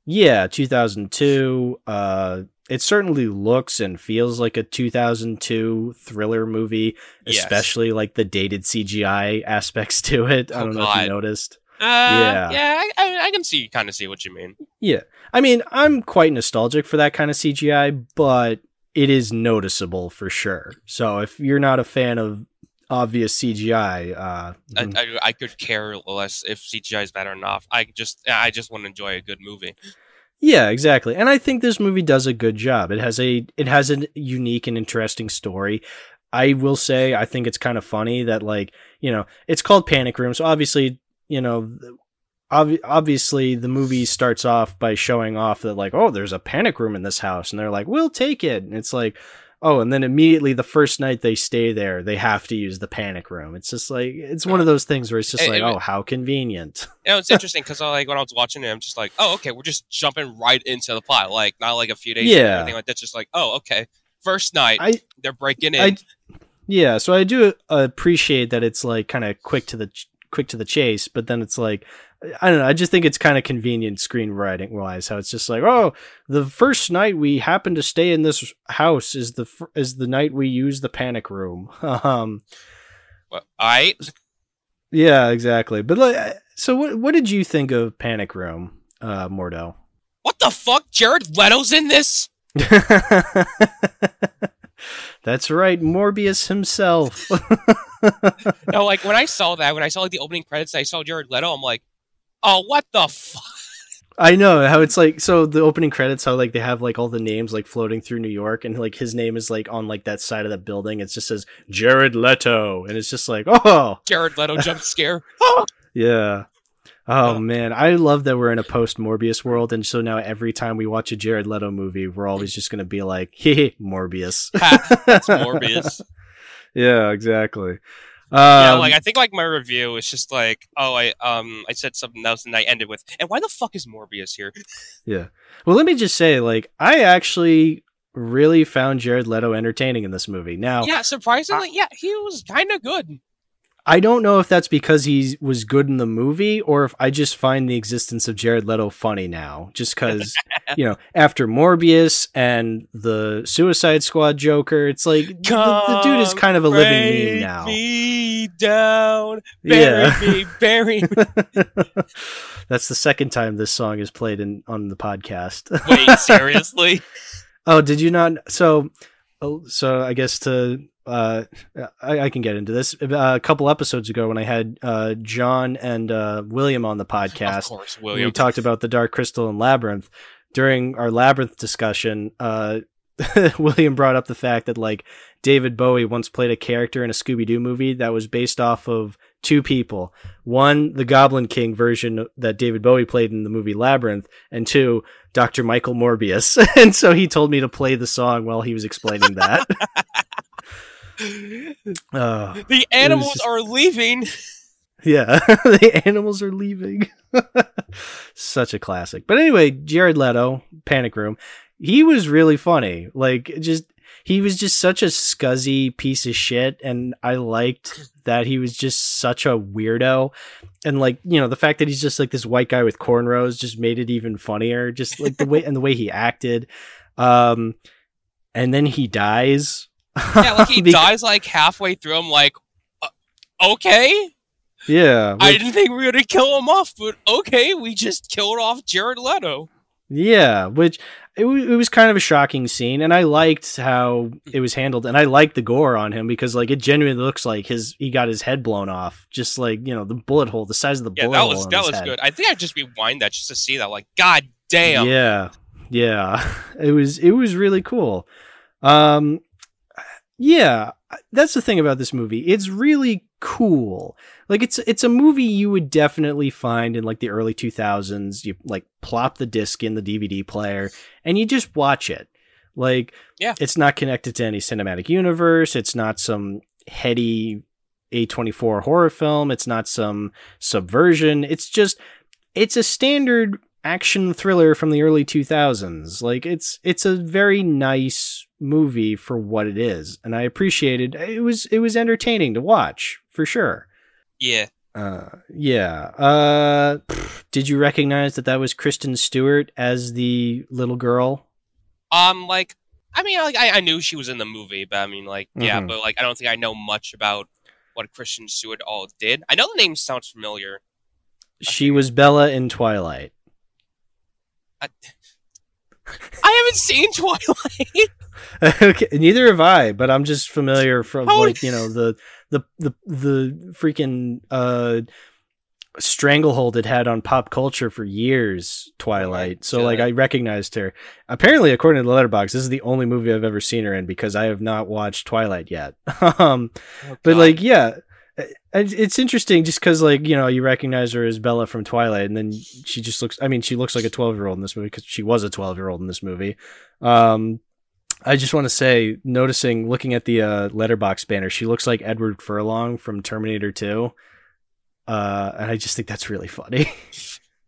Yeah, 2002. Uh, it certainly looks and feels like a 2002 thriller movie, Yes. especially like the dated CGI aspects to it. I Oh, don't know if you noticed. Uh, yeah. yeah. I, I, can see kind of see what you mean. Yeah, I mean, I'm quite nostalgic for that kind of CGI, but it is noticeable for sure. So if you're not a fan of obvious CGI, uh, I, I, I could care less if CGI is bad or not. I just I just want to enjoy a good movie. Yeah, exactly. And I think this movie does a good job. It has a it has a unique and interesting story. I will say I think it's kind of funny that like, you know, it's called Panic Room, so obviously, you know, ob- obviously the movie starts off by showing off that like, oh, there's a panic room in this house and they're like, "We'll take it." And it's like, oh, and then immediately the first night they stay there, they have to use the panic room. It's just like it's one of those things where it's just It- like, it- oh, how convenient. [laughs] You know, it's interesting because like when I was watching it, I'm just like, oh, okay, we're just jumping right into the plot. Like not like a few days or Yeah. anything like that. Just like, oh, okay, first night I they're breaking in. I yeah, so I do appreciate that it's like kind of quick to the quick to the chase, but then it's like I don't know. I just think it's kind of convenient screenwriting wise. How it's just like, oh, the first night we happen to stay in this house is the fir- is the night we use the panic room. [laughs] um, all right, yeah, exactly. But like, so what what did you think of Panic Room, uh, Mordo? what the fuck? Jared Leto's in this. [laughs] That's right, Morbius himself. [laughs] No, like when I saw that, when I saw like the opening credits, I saw Jared Leto. I'm like, oh, what the fuck? I know how it's like. So the opening credits, how like they have like all the names like floating through New York, and like his name is like on like that side of the building. It just says Jared Leto, and it's just like, oh Jared Leto jump scare. [laughs] Oh! yeah. Oh Oh. man, I love that we're in a post Morbius world, and so now every time we watch a Jared Leto movie, we're always just gonna be like, "Hey, Morbius." Ha, That's Morbius. [laughs] yeah, exactly. yeah, Um, like I think like my review is just like, oh, I um I said something else and I ended with, and why the fuck is Morbius here? Yeah. Well, let me just say, like, I actually really found Jared Leto entertaining in this movie. Now, yeah, surprisingly, I, yeah, he was kind of good. I don't know if that's because he was good in the movie or if I just find the existence of Jared Leto funny now. Just because, [laughs] you know, after Morbius and the Suicide Squad Joker, it's like the, the, dude is kind of a living meme now. Me down, bury yeah. me, bury [laughs] me. that's the second time this song is played in on the podcast. Wait, [laughs] seriously? oh, did you not? So, oh, so I guess to uh, I, I, can get into this. Uh, a couple episodes ago, when I had uh, John and uh, William on the podcast, of course, William. we talked about the Dark Crystal and Labyrinth. During our Labyrinth discussion, uh, [laughs] William brought up the fact that like David Bowie once played a character in a Scooby Doo movie that was based off of two people. One, the Goblin King version that David Bowie played in the movie Labyrinth, and two, Dr. Michael Morbius. [laughs] and so he told me to play the song while he was explaining that. [laughs] [laughs] Uh, the animals just... are leaving. Yeah, [laughs] the animals are leaving. [laughs] Such a classic. But anyway, Jared Leto, Panic Room, he was really funny. Like, just he was just such a scuzzy piece of shit, and I liked that he was just such a weirdo. And like, you know, the fact that he's just like this white guy with cornrows just made it even funnier. Just like the way and the way he acted. Um, and then he dies yeah, like he [laughs] because... dies like halfway through. I'm like, uh, okay. Yeah, like... I didn't think we were gonna kill him off, but okay, we just killed off Jared Leto. Yeah, which it, w- it was kind of a shocking scene, and I liked how it was handled, and I liked the gore on him because like it genuinely looks like his he got his head blown off, just like you know the bullet hole, the size of the yeah, bullet that was hole that was head. good. I think I just rewind that just to see that, like, god damn. Yeah, yeah, [laughs] it was it was really cool. Um, yeah, that's the thing about this movie. It's really cool. Like it's it's a movie you would definitely find in like the early 2000s. You like plop the disc in the DVD player and you just watch it. Like yeah. it's not connected to any cinematic universe. It's not some heady A24 horror film. It's not some subversion. It's just it's a standard action thriller from the early 2000s. Like it's it's a very nice movie for what it is, and I appreciated it was it was entertaining to watch for sure. Yeah. Uh, yeah. Uh, did you recognize that that was Kristen Stewart as the little girl? Um, like, I mean, like, I, I knew she was in the movie, but I mean, like, mm-hmm. yeah, but like, I don't think I know much about what Kristen Stewart all did. I know the name sounds familiar. She was Bella in Twilight. I, I haven't seen Twilight. [laughs] okay, neither have I, but I'm just familiar from How like you know the the the the freaking uh stranglehold it had on pop culture for years twilight. So like i recognized her. Apparently according to the Letterboxd this is the only movie i've ever seen her in because i have not watched twilight yet. [laughs] Um oh, but like yeah it's interesting just because like you know you recognize her as bella from twilight and then she just looks i mean she looks like a 12 year old in this movie because she was a 12 year old in this movie um I just want to say, noticing, looking at the uh, Letterboxd banner, she looks like Edward Furlong from Terminator 2. Uh, and I just think that's really funny.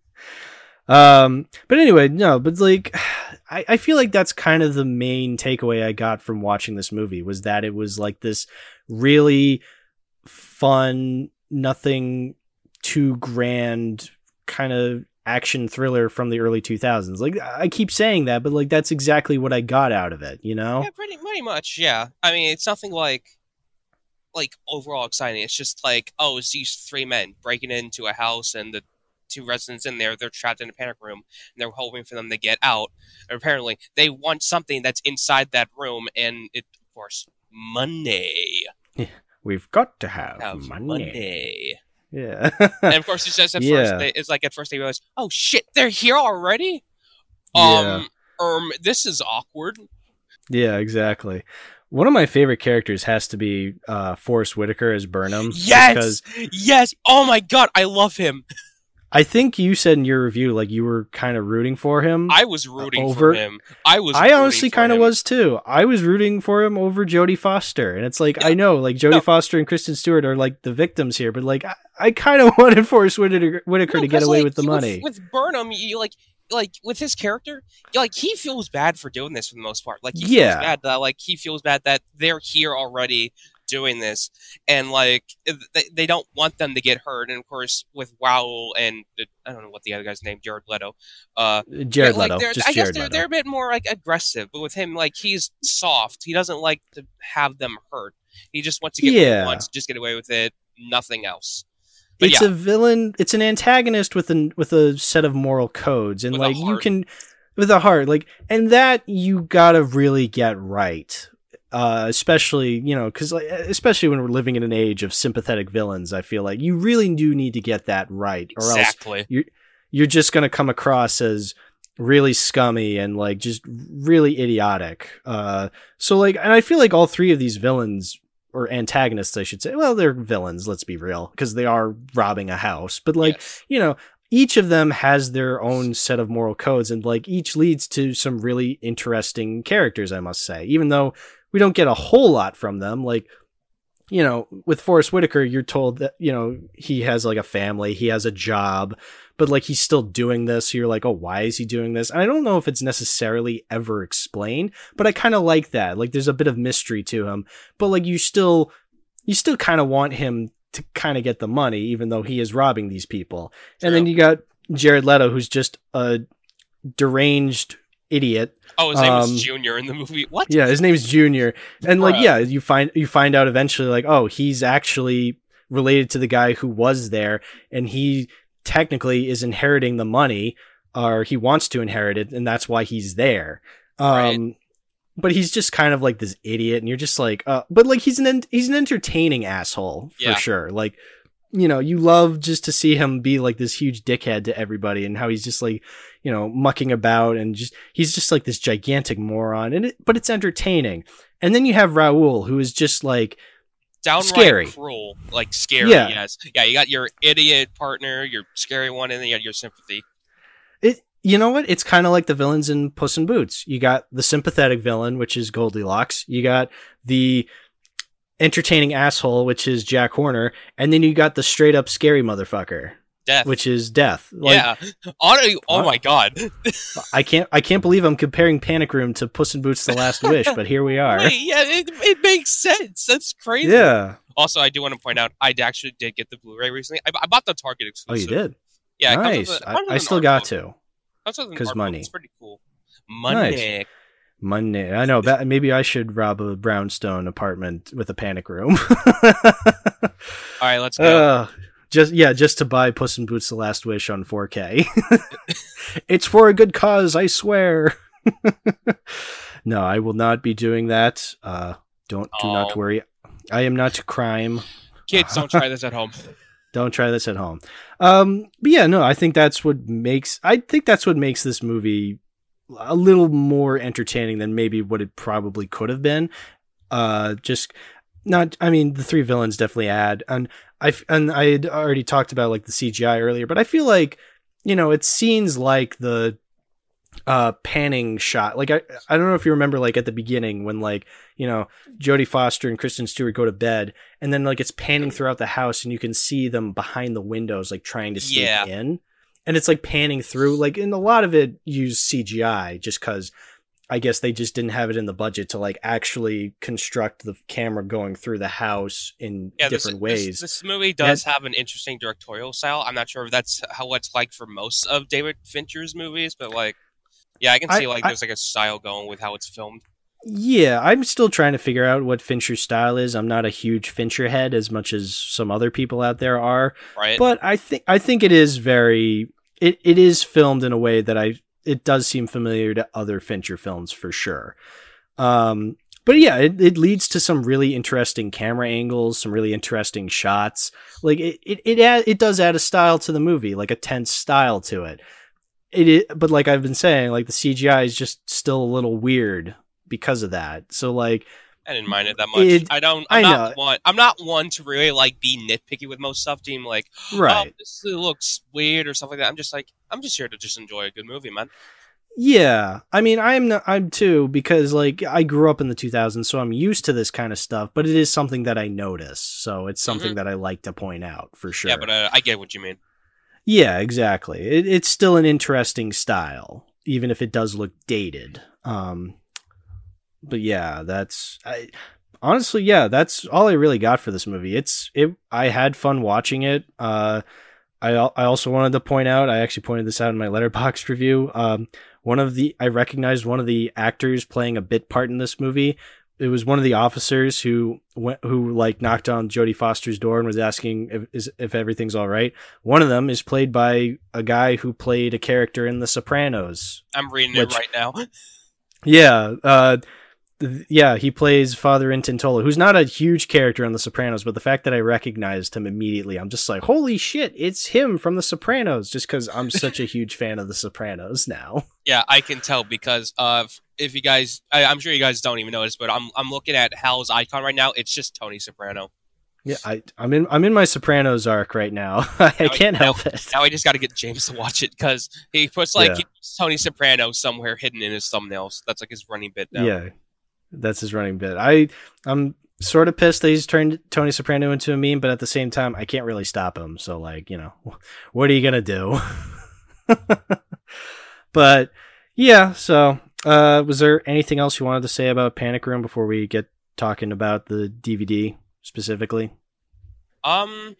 [laughs] um, but anyway, no, but like, [sighs] I, I feel like that's kind of the main takeaway I got from watching this movie was that it was like this really fun, nothing too grand kind of action thriller from the early 2000s. Like I keep saying that, but like that's exactly what I got out of it, you know? Yeah, pretty pretty much. Yeah. I mean, it's nothing like like overall exciting. It's just like, oh, it's these three men breaking into a house and the two residents in there, they're trapped in a panic room and they're hoping for them to get out. And apparently, they want something that's inside that room and it of course, money. We've got to have, have money. money. Yeah. and of course, he says at [laughs] yeah. first, they, it's like at first they realize, oh shit, they're here already. Um, yeah. um, this is awkward. Yeah, exactly. One of my favorite characters has to be uh, Forest Whitaker as Burnham. Yes, yes. Oh my god, I love him. [laughs] I think you said in your review like you were kind of rooting for him. I was rooting over, for him. I was. I honestly kind of was too. I was rooting for him over Jodie Foster, and it's like yeah. I know like Jodie no. Foster and Kristen Stewart are like the victims here, but like I, I kind of [laughs] wanted Forest Whitaker, Whitaker no, to get away like, with the money. With, with Burnham, you like like with his character, like he feels bad for doing this for the most part. Like he Yeah. feels bad that like he feels bad that they're here already doing this, and like they, they don't want them to get hurt. And of course, with Raoul and the, I don't know what the other guy's name, Jared Leto. Uh, Jared like, Leto, just I guess they're Leto. they're a bit more like aggressive, but with him, like he's soft. He doesn't like to have them hurt. He just wants to get Yeah. wants, just get away with it, nothing else. But it's yeah. a villain it's an antagonist with an with a set of moral codes and With like you can with a heart like and that you gotta really get right uh especially you know because like especially when we're living in an age of sympathetic villains i feel like you really do need to get that right or else Exactly. you're just going to come across as really scummy and like just really idiotic. Uh, so like, and I feel like all three of these villains or antagonists, I should say, well, they're villains. Let's be real, because they are robbing a house. But like, Yes. you know, each of them has their own set of moral codes, and like each leads to some really interesting characters. I must say, even though we don't get a whole lot from them, like. You know, with Forest Whitaker, you're told that, you know, he has like a family, he has a job, but like he's still doing this. So you're like, oh, why is he doing this? And I don't know if it's necessarily ever explained, but I kind of like that. Like there's a bit of mystery to him, but like you still, you still kind of want him to kind of get the money, even though he is robbing these people. And then you got Jared Leto, who's just a deranged idiot. Oh, his name um, was Junior in the movie. What? Yeah, his name is Junior, and like yeah, you find you find out eventually like oh he's actually related to the guy who was there, and he technically is inheriting the money, or he wants to inherit it, and that's why he's there. Um, Right. but he's just kind of like this idiot, and you're just like, uh, but like he's an en- he's an entertaining asshole for Yeah. sure. Like you know, you love just to see him be like this huge dickhead to everybody, and how he's just like you know mucking about and just he's just like this gigantic moron and it, but it's entertaining and then you have Raoul who is just like Downright Scary. cruel. Like scary, Yeah. yes. Yeah, you got your idiot partner, your scary one, and then you got your sympathy. it you know what it's kind of like the villains in Puss in Boots you got the sympathetic villain which is Goldilocks you got the entertaining asshole which is Jack Horner and then you got the straight up scary motherfucker Death. which is Death like yeah. Honestly, oh my god. I can't I can't believe I'm comparing Panic Room to Puss in Boots the Last Wish but here we [laughs] are Wait, yeah, it, it makes sense. That's crazy. yeah Also, I do want to point out, I actually did get the Blu-ray recently. I, I bought the Target exclusive. oh you did Yeah, nice a- I, I still got to Comes with an 'Cause art book. money. It's pretty cool. Money. Monday. I know that maybe I should rob a brownstone apartment with a panic room. [laughs] All right, let's go. uh, just yeah, just to buy Puss in Boots: The Last Wish on 4K. [laughs] it's for a good cause, I swear. [laughs] no, I will not be doing that. Uh, don't do not Oh. worry. I am not to crime. Kids, don't try this at home. Don't try this at home. Um, but yeah, no, I think that's what makes. I think that's what makes this movie a little more entertaining than maybe what it probably could have been. Uh, just not. I mean, the three villains definitely add, and I and I had already talked about like the CGI earlier, but I feel like you know it's scenes like the uh panning shot like i i don't know if you remember like at the beginning when like you know jodie foster and kristen stewart go to bed and then like it's panning throughout the house and you can see them behind the windows like trying to sneak Yeah. in and it's like panning through like and a lot of it used cgi just because i guess they just didn't have it in the budget to like actually construct the camera going through the house in Yeah, different this- ways This, movie does have an interesting directorial style. I'm not sure if that's how it's like for most of David Fincher's movies, but like, yeah, I can I- see like I- there's like a style going with how it's filmed. Yeah, I'm still trying to figure out what Fincher's style is. I'm not a huge Fincher head as much as some other people out there are, Right? but I think I think it is very it, it is filmed in a way that I it does seem familiar to other Fincher films for sure. Um but yeah, it, it leads to some really interesting camera angles, some really interesting shots. Like it it it, add, it does add a style to the movie, like a tense style to it. It but like I've been saying, like the CGI is just still a little weird because of that. So like I didn't mind it that much. It- I don't. I I'm know. not one. I'm not one to really like be nitpicky with most stuff. Team like, right. oh, this looks weird or stuff like that. I'm just like, I'm just here to just enjoy a good movie, man. Yeah, I mean, I'm not, I'm too because like I grew up in the 2000s, so I'm used to this kind of stuff. But it is something that I notice, so it's something that I like to point out for sure. Mm-hmm. Yeah, but uh, I get what you mean. Yeah, exactly. It, it's still an interesting style, even if it does look dated. Um, but yeah, that's I honestly, yeah, that's all I really got for this movie. It's it. I had fun watching it. Uh, I I also wanted to point out. I actually pointed this out in my [laughs] Letterboxd review. Um, one of the I recognized one of the actors playing a bit part in this movie. It was one of the officers who went who like knocked on Jodie Foster's door and was asking if is, if everything's all right. One of them is played by a guy who played a character in The Sopranos. I'm reading which, it right now. [laughs] Yeah, uh, yeah, he plays Father Intintola, who's not a huge character on The Sopranos, but the fact that I recognized him immediately, I'm just like, holy shit, it's him from The Sopranos, just because I'm such a huge fan of The Sopranos now. [laughs] Yeah, I can tell because of if you guys, I, am sure you guys don't even notice, but I'm I'm looking at Hal's icon right now. It's just Tony Soprano. Yeah, I, I'm in I'm in my Sopranos arc right now. [laughs] I now can't I, help now, it. Now I just got to get James to watch it because he puts like yeah. Tony Soprano somewhere hidden in his thumbnails. That's like his running bit now. Yeah, that's his running bit. I I'm sort of pissed that he's turned Tony Soprano into a meme, but at the same time, I can't really stop him. So like, you know, [laughs] what are you gonna do? [laughs] but yeah, so uh, was there anything else you wanted to say about Panic Room before we get talking about the DVD specifically? Um,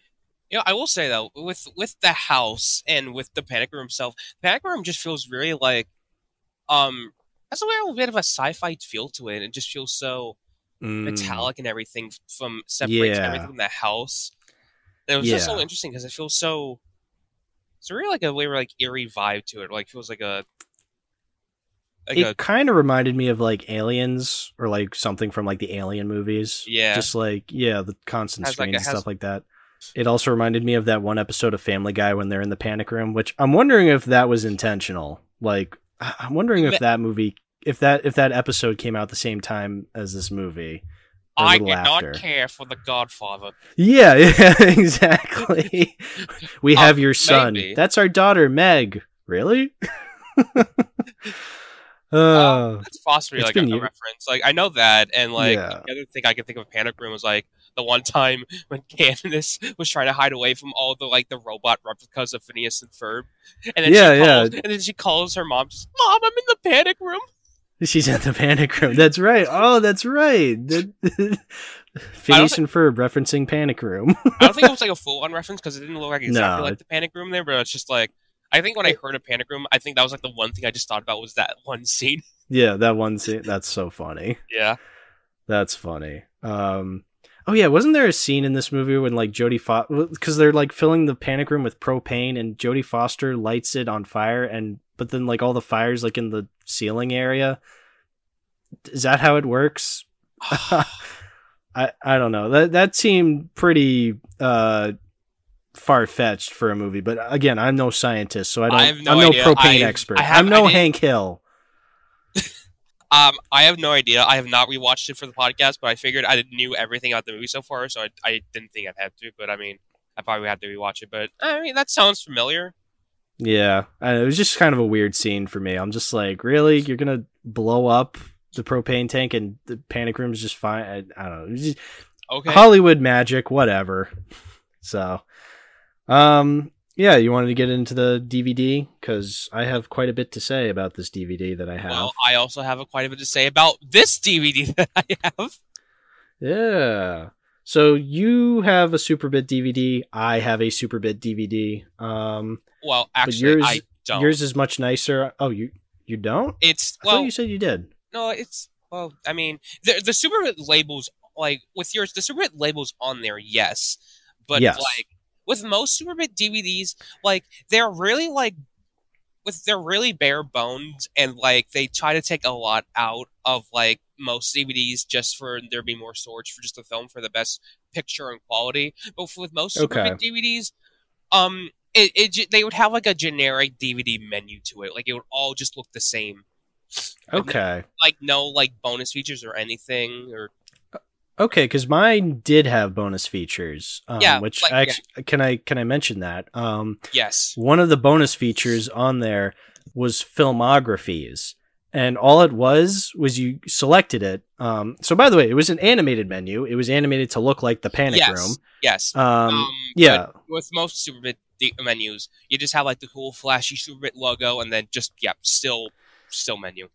you know, I will say though, with with the house and with the Panic Room itself, Panic Room just feels very like um has a little bit of a sci-fi feel to it. It just feels so mm. metallic and everything from separates yeah. everything from the house. And it was yeah. just so interesting because it feels so. It's really like a way like eerie vibe to it. Like feels like a. Like it kind of reminded me of like aliens or like something from like the alien movies. Yeah, just like yeah, the constant screens like, and has, stuff like that. It also reminded me of that one episode of Family Guy when they're in the panic room, which I'm wondering if that was intentional. Like I'm wondering if that movie, if that if that episode came out the same time as this movie. I did not care for The Godfather. Yeah, [laughs] yeah, exactly. [laughs] we have uh, your son. Maybe. That's our daughter, Meg. Really? [laughs] uh, that's possibly like a, a, reference. Like I know that, and like yeah. the other thing I can think of Panic Room was like the one time when Candace was trying to hide away from all the like the robot replicas of Phineas and Ferb, and then yeah, she calls, yeah, and then she calls her mom, just "Mom, I'm in the panic room." She's in the panic room. That's right. Oh, that's right. [laughs] Phineas and Ferb referencing Panic Room. [laughs] I don't think it was like a full on reference because it didn't look like exactly no. like the Panic Room there, but it's just like I think when I heard a Panic Room, I think that was like the one thing I just thought about was that one scene. Yeah, that one scene. That's so funny. Yeah, that's funny. Um, Oh yeah, wasn't there a scene in this movie when like Jodie Foster because they're like filling the panic room with propane and Jodie Foster lights it on fire and but then like all the fires like in the ceiling area. Is that how it works? [sighs] I I don't know. That that seemed pretty uh far fetched for a movie, but again, I'm no scientist, so I don't. I no, no propane I've, expert. Have, I'm no Hank Hill. Um, I have no idea. I have not rewatched it for the podcast, but I figured I knew everything about the movie so far, so I, I didn't think I'd have to. But I mean, I probably would have to rewatch it. But I mean, that sounds familiar. Yeah, it was just kind of a weird scene for me. I'm just like, really, you're gonna blow up the propane tank and the panic room is just fine. I, I don't know. Just, okay. Hollywood magic, whatever. So, um, yeah, you wanted to get into the DVD because I have quite a bit to say about this DVD that I have. Well, I also have a quite a bit to say about this DVD [laughs] that I have. Yeah. So you have a Superbit DVD. I have a Superbit DVD. Um, well, actually, yours, I don't. Yours is much nicer. Oh, you you don't? It's I well, you said you did. No, it's well. I mean, the the Superbit labels like with yours, the Superbit labels on there, yes, but yes. like with most Superbit DVDs, like they're really like with they're really bare bones and like they try to take a lot out of like most DVDs just for there be more storage for just the film for the best picture and quality. But with most Superbit okay. DVDs, um, it, it they would have like a generic DVD menu to it. Like it would all just look the same. Okay. Like no like bonus features or anything or Okay, because mine did have bonus features. Um, yeah, which like, actually, yeah. can I can I mention that? Um, yes. One of the bonus features on there was filmographies, and all it was was you selected it. Um, so by the way, it was an animated menu. It was animated to look like the Panic yes. Room. Yes. Um, um yeah. With most Superbit menus. You just have like the cool flashy Superbit logo, and then just yeah, still still menu.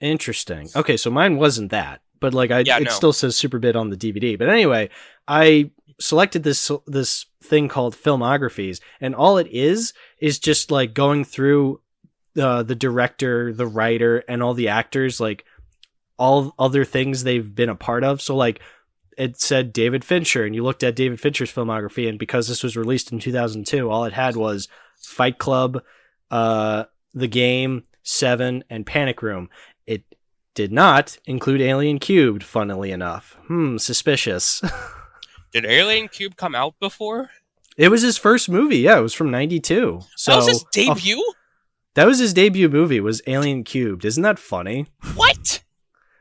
Interesting. Okay, so mine wasn't that, but like I, Yeah, it no. still says Superbit on the DVD. But anyway, I selected this this thing called filmographies, and all it is is just like going through uh, the director, the writer, and all the actors, like all other things they've been a part of. So like it said David Fincher, and you looked at David Fincher's filmography, and because this was released in 2002, all it had was Fight Club, uh, The Game, Seven, and Panic Room. It did not include Alien Cubed, funnily enough. Hmm, suspicious. [laughs] Did Alien Cube come out before? it was his first movie. Yeah, it was from 92. So that was his uh, debut. that was his debut movie was Alien Cubed. Isn't that funny? what?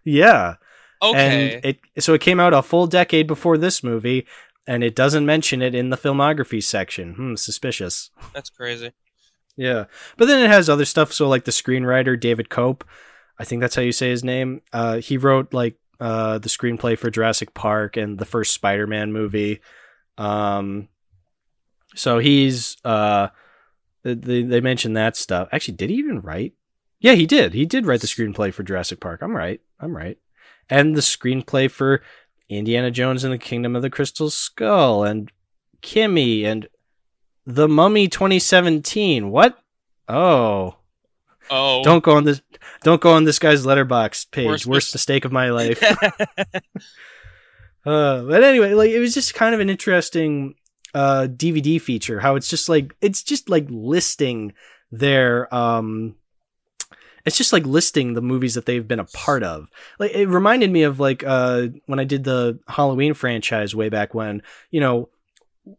Yeah. Okay. And it so it came out a full decade before this movie and it doesn't mention it in the filmography section. Hmm, suspicious. That's crazy. Yeah. But then it has other stuff so like the screenwriter David Koepp, I think that's how you say his name. Uh he wrote like uh the screenplay for Jurassic Park and the first Spider-Man movie. Um so he's uh they they mentioned that stuff. Actually, did he even write? Yeah, he did. He did write the screenplay for Jurassic Park. I'm right. I'm right. And the screenplay for Indiana Jones and the Kingdom of the Crystal Skull and Kimi and The Mummy 2017. What? Oh, Oh, don't go on this. Don't go on this guy's Letterboxd page. Worst Worst, mis- mistake of my life. [laughs] [laughs] Uh, but anyway, like it was just kind of an interesting uh, DVD feature. How it's just like it's just like listing their um, it's just like listing the movies that they've been a part of. Like it reminded me of like uh when I did the Halloween franchise way back when. You know,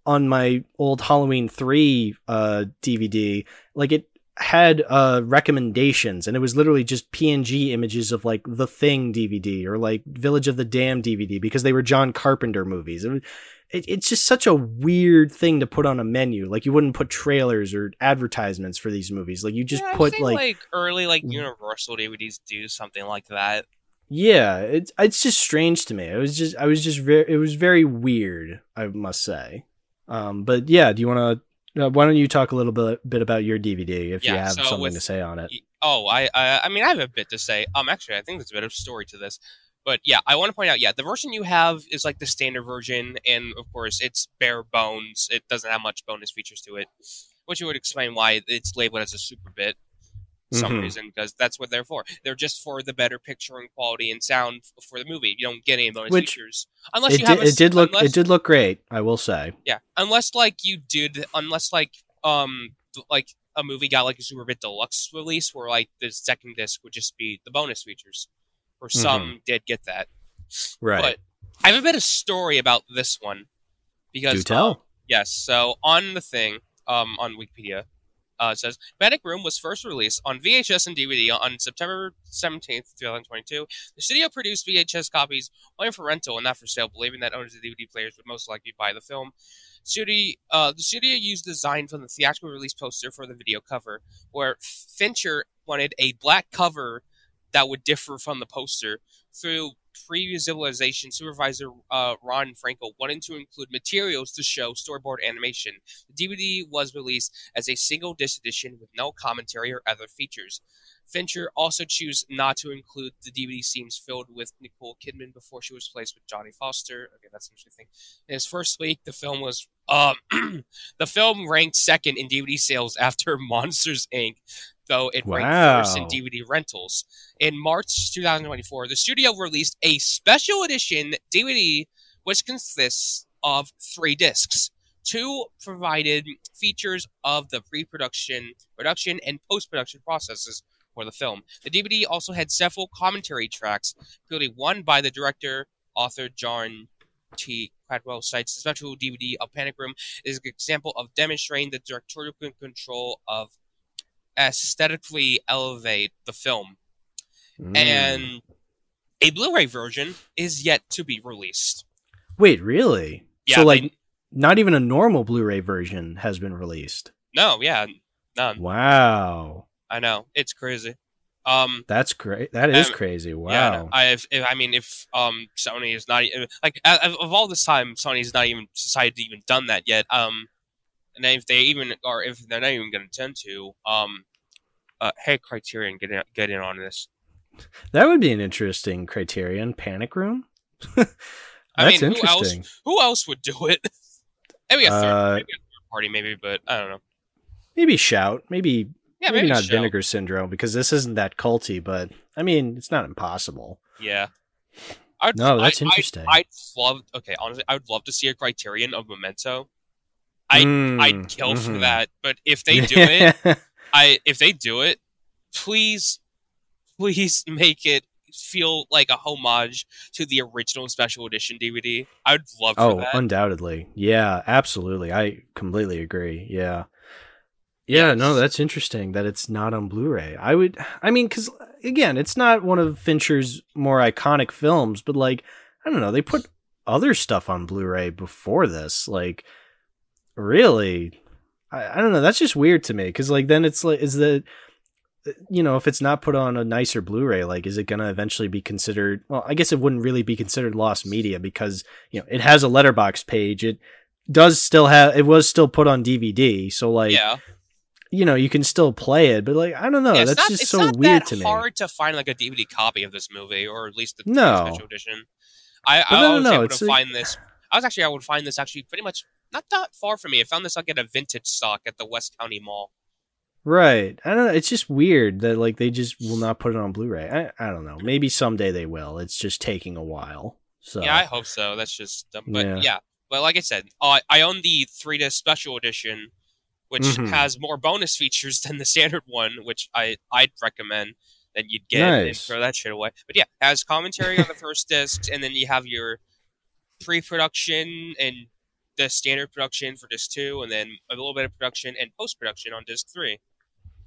on my old Halloween three uh DVD, like it had uh recommendations and it was literally just PNG images of like the Thing DVD or like Village of the Damned DVD because they were John Carpenter movies. It, was- it, it's just such a weird thing to put on a menu. Like you wouldn't put trailers or advertisements for these movies. Like you just Yeah, put think, like, early like Universal DVDs do something like that. yeah, it's it's just strange to me. It was just I was just very it was very weird, I must say. Um but yeah, do you want to uh, why don't you talk a little bit bit about your DVD if you have so something with- to say on it? Oh, I, I, I mean, I have a bit to say. Um, actually, I think there's a bit of story to this, but yeah, I want to point out, yeah, the version you have is like the standard version, and of course, it's bare bones. It doesn't have much bonus features to it, which would explain why it's labeled as a Superbit. Some Mhm. reason, because that's what they're for. They're just for the better picturing quality and sound for the movie. You don't get any bonus Which- features unless you have a it did look unless- it did look great, I will say. yeah, unless like you did, unless like um like a movie got like a Superbit deluxe release where like the second disc would just be the bonus features, or some did get that. Mm-hmm. Right. But I have a bit of story about this one because Do tell. um, yes, so on the thing um on Wikipedia. Uh, says Panic Room was first released on VHS and DVD on September 17th, 2022. The studio produced VHS copies only for rental and not for sale, believing that owners of DVD players would most likely buy the film. Studio, uh, the studio used design from the theatrical release poster for the video cover, where Fincher wanted a black cover that would differ from the poster. Through pre-visualization, supervisor uh, Ron Frankel wanted to include materials to show storyboard animation. The DVD was released as a single disc edition with no commentary or other features. Fincher also chose not to include the DVD scenes filled with Nicole Kidman before she was placed with Johnny Foster. Okay, that's interesting. In his first week, the film was um, [clears throat] the film ranked second in DVD sales after [laughs] Monsters Inc., though it ranked first in DVD rentals. In March 2024, the studio released a special edition DVD, which consists of three discs. Two provided features of the pre-production, production, and post-production processes for the film. The DVD also had several commentary tracks, including one by the director, author John T. Caldwell cites the special DVD of Panic Room is an example of demonstrating the directorial control of aesthetically elevate the film. Mm. And a Blu-ray version is yet to be released. wait, really? Yeah, so like they- not even a normal Blu-ray version has been released. No, yeah, none. Wow. I know it's crazy. Um, That's great. That is Um, crazy. Wow. Yeah, I if, if I mean if um Sony is not like of of all this time Sony's not even decided to even done that yet. Um, and then if they even or if they're not even going to tend to, um, uh, hey Criterion, get in, get in on this. That would be an interesting Criterion Panic Room. [laughs] I That's mean, who interesting. else? Who else would do it? [laughs] maybe a third, Uh, maybe a third party, maybe, but I don't know. Maybe shout. Maybe Yeah, maybe, maybe, not. Vinegar Syndrome because this isn't that culty, but I mean it's not impossible. Yeah. I'd, No, that's I, interesting. I, I'd love. Okay, honestly, I would love to see a Criterion of Memento. I'd- Mm, I'd kill for mhm. that, but if they do it, [laughs] I if they do it, please, please make it feel like a homage to the original special edition DVD. I'd love for oh, that. undoubtedly. Yeah, absolutely. I completely agree. Yeah. Yeah, no, that's interesting that it's not on Blu-ray. I would I mean cuz again, it's not one of Fincher's more iconic films, but like I don't know, they put other stuff on Blu-ray before this. Like really I, I don't know, that's just weird to me cuz like then it's like is the uh, you know, if it's not put on a nicer Blu-ray, like is it going to eventually be considered well, I guess it wouldn't really be considered lost media because you know, it has a Letterboxd page. It does still have it was still put on DVD, so like yeah, you know, you can still play it, but like I don't know, Yeah, that's not, just so weird to me. hard to find like a DVD copy of this movie, or at least the No. special edition. I, But I no, no, was no, able it's to a- find this. I was actually I would find this actually pretty much not that far from me. I found this like at a vintage stock at the West County Mall. Right. I don't know, it's just weird that like they just will not put it on Blu-ray. I I don't know. Maybe someday they will. It's just taking a while. So Yeah, I hope so. That's just, um, but Yeah. yeah. But like I said, uh, I own the three disc special edition, which Mhm. has more bonus [laughs] features than the standard one, which I I'd recommend that you'd get and throw that shit away. But yeah, has commentary on the first disc, and then you have your pre-production and the standard production for disc two, and then a little bit of production and post-production on disc three.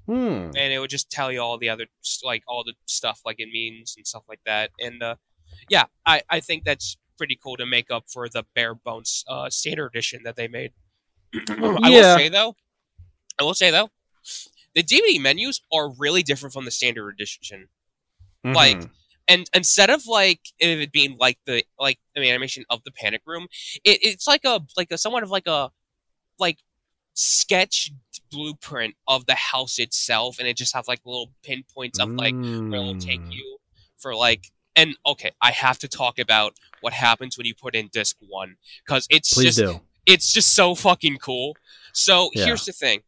Hmm. and it would just tell you all the other like all the stuff like it means and stuff like that. And uh yeah i i think that's pretty cool to make up for the bare bones uh standard edition that they made. [clears throat] I will say though i will say though the dvd menus are really different from the standard edition. Like, Mhm. And instead of like it being like the like the animation of the panic room it, it's like a like a somewhat of like a like sketch blueprint of the house itself and it just has like little pinpoints of like where it'll take Mm. you for like and okay i have to talk about what happens when you put in disc one because it's Please just do. it's just so fucking cool. So Yeah. here's the thing.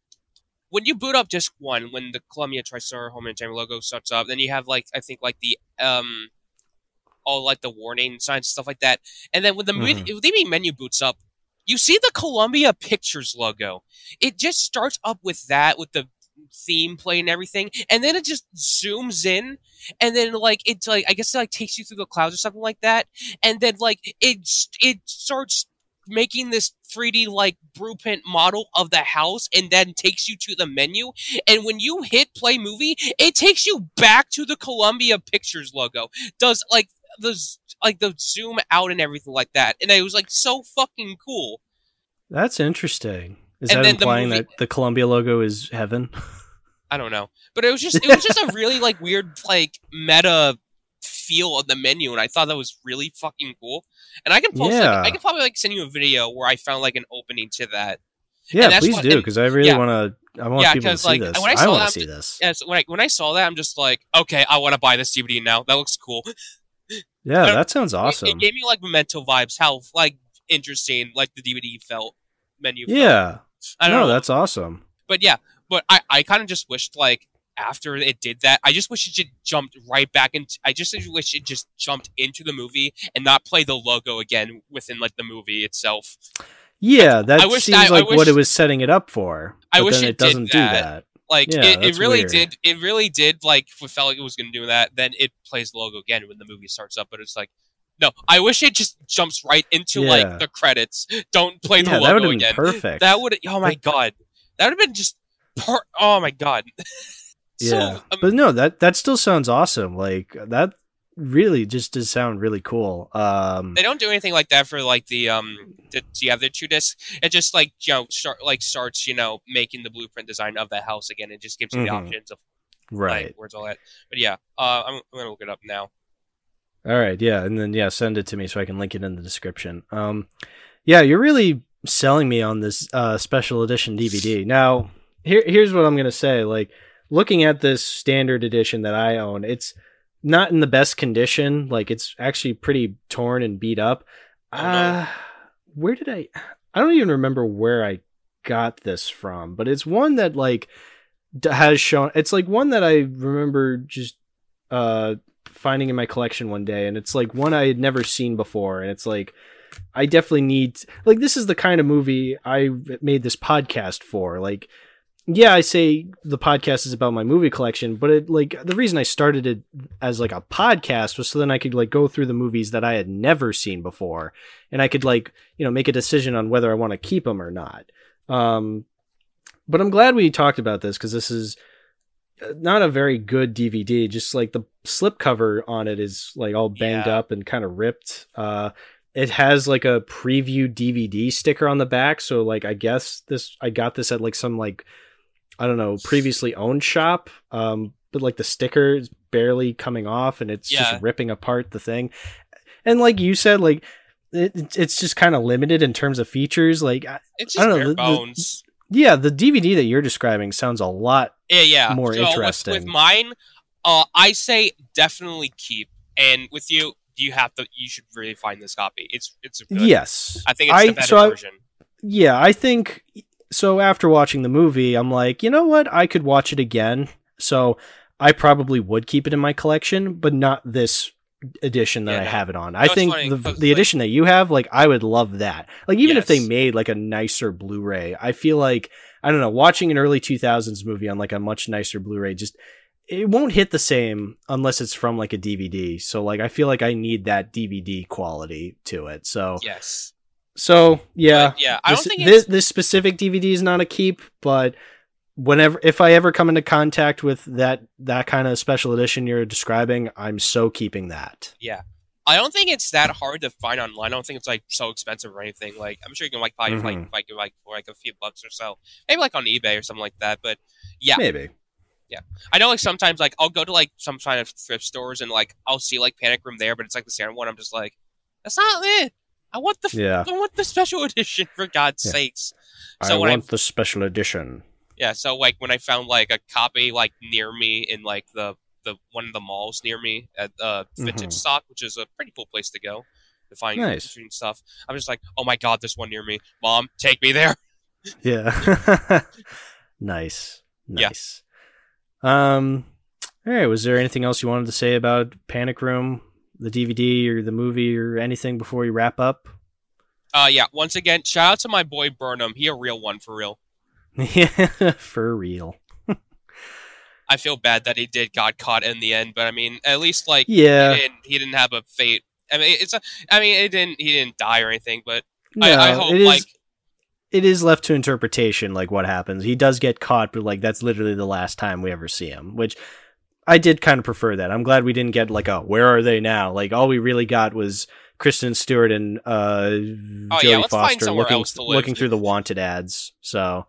When you boot up disc one, when the Columbia TriStar Home Entertainment logo starts up, then you have like I think like the um all like the warning signs and stuff like that. And then when the Mhm. mm the menu boots up, you see the Columbia Pictures logo. It just starts up with that with the theme play and everything, and then it just zooms in, and then like it's like I guess it like takes you through the clouds or something like that, and then like it it starts making this 3D like blueprint model of the house and then takes you to the menu. And when you hit play movie, it takes you back to the Columbia Pictures logo. Does like the like the zoom out and everything like that. And it was like so fucking cool. That's interesting. Is And that then the implying movie- that the Columbia logo is heaven? [laughs] I don't know. But it was just it was just a really like weird like meta feel of the menu and I thought that was really fucking cool. And I can post Yeah. like I can probably like send you a video where I found like an opening to that. Yeah, that's please what- do because I really yeah. want to. I want Yeah, people to see like, this. when I I, want to see this. Yeah, so when I when I saw that I'm just like, okay, I want to buy this DVD now. That looks cool. [laughs] Yeah, that sounds awesome. It, gave me like memento vibes, how like interesting like the DVD felt menu. felt. yeah, I don't no, know. that's awesome. but yeah, but I, I kind of just wished like after it did that, I just wish it just jumped right back into. I just wish it just jumped into the movie and not play the logo again within like the movie itself. Yeah, that I wish- seems I- I like what it was setting it up for. I wish then it it doesn't did do that. that. Like Yeah, it, it really weird. did. It really did. Like if it felt like it was going to do that, then it plays the logo again when the movie starts up. But it's like, no, I wish it just jumps right into Yeah. like the credits. Don't play the Yeah, that would logo been again. perfect. That would. Oh, oh my god, that would have been just. Per- oh my god. So, yeah, um, but no, that that still sounds awesome. Like that really just does sound really cool. Um, they don't do anything like that for like the um the, the other two discs. It just like you know start like starts you know making the blueprint design of the house again. It just gives you the Mhm. options of right. like where's all that. But yeah, uh, I'm, I'm gonna look it up now. All right, yeah, and then yeah, send it to me so I can link it in the description. Um, yeah, you're really selling me on this uh, special edition DVD. Now, here here's what I'm gonna say. Like looking at this standard edition that I own, it's not in the best condition. Like it's actually pretty torn and beat up. Uh, where did I? I don't even remember where I got this from, but it's one that like has shown. It's like one that I remember just uh finding in my collection one day, and it's like one I had never seen before, and it's like I definitely need like this is the kind of movie I made this podcast for. Like, yeah, I say the podcast is about my movie collection, but it like the reason I started it as like a podcast was so then I could like go through the movies that I had never seen before, and I could like you know make a decision on whether I want to keep them or not. Um, but I'm glad we talked about this because this is uh, not a very good DVD. Just like the slipcover on it is like all banged Yeah. up and kind of ripped. Uh, it has like a preview DVD sticker on the back, so like I guess this I got this at like some like I don't know previously owned shop. Um, but like the sticker is barely coming off, and it's Yeah. just ripping apart the thing. And like you said, like it, it's just kind of limited in terms of features. Like It's I just don't know, bare the- the- bones. yeah, the DVD that you're describing sounds a lot yeah, yeah. more So interesting. With, mine, uh, I say definitely keep. And with you, you have to. You should really find this copy. It's it's good. Yes. I think it's I- the better so I- version. Yeah, I think so after watching the movie, I'm like, you know what? I could watch it again. So I probably would keep it in my collection, but not this edition that Yeah, I have it on. I think funny, the the like- edition that you have, like I would love that. Like even if they made like a nicer Blu-ray, I feel like I don't know, watching an early 2000s movie on like a much nicer Blu-ray just it won't hit the same unless it's from like a DVD. So like I feel like I need that DVD quality to it. So Yes. So yeah, But, yeah. I this, don't think this, this specific DVD is not a keep, but whenever if I ever come into contact with that that kind of special edition you're describing, I'm so keeping that. Yeah. I don't think it's that hard to find online. I don't think it's like so expensive or anything. Like I'm sure you can like buy it like mm-hmm. like like for like a few bucks or so, maybe like on eBay or something like that. But yeah, Maybe. Yeah, I know like sometimes like I'll go to like some kind of thrift stores and like I'll see like Panic Room there, but it's like the standard one. I'm just like, that's not it. I want the Yeah. I want the special [laughs] edition for God's Yeah. sakes. I So I want the special edition. yeah, so like when I found like a copy like near me in like the the one of the malls near me at uh Vintage Mhm. Stock, which is a pretty cool place to go to find Nice. interesting stuff. I'm just like, oh my god, this one near me, mom, take me there. [laughs] Yeah. [laughs] nice. Yeah. Nice. Um all right, was there anything else you wanted to say about Panic Room, the DVD or the movie or anything before we wrap up? Uh yeah, once again, shout out to my boy Burnham. He a real one for real. Yeah, [laughs] for real. I feel bad that he did got caught in the end, but I mean, at least like Yeah. he, didn't, he didn't have a fate. I mean, it's a. I mean, it didn't. He didn't die or anything, but No, I, I hope it is like it is left to interpretation like what happens. He does get caught, but like that's literally the last time we ever see him, which I did kind of prefer that. I'm glad we didn't get like a where are they now? Like all we really got was Kristen Stewart and uh Oh, Jodie let's Foster looking else to live. looking through the wanted ads. So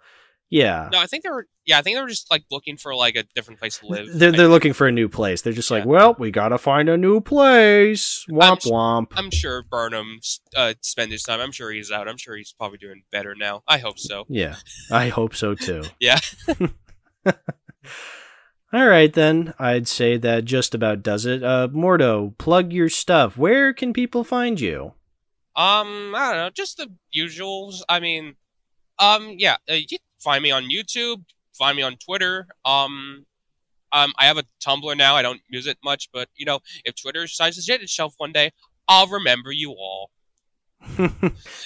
yeah. no. I think they were. Yeah, I think they were just like looking for like a different place to live. They're they're looking for a new place. They're just like, well, we gotta find a new place. Womp s- womp. I'm sure Burnham uh, spent his time. I'm sure he's out. I'm sure he's probably doing better now. I hope so. Yeah, I hope so too. [laughs] Yeah. [laughs] All right, then. I'd say that just about does it. Uh, Mordo, plug your stuff. Where can people find you? Um, I don't know, just the usuals. I mean, um, yeah, uh, you can find me on YouTube, find me on Twitter. Um, um, I have a Tumblr now. I don't use it much, but you know, if Twitter decides to shit itself one day, I'll remember you all. [laughs] and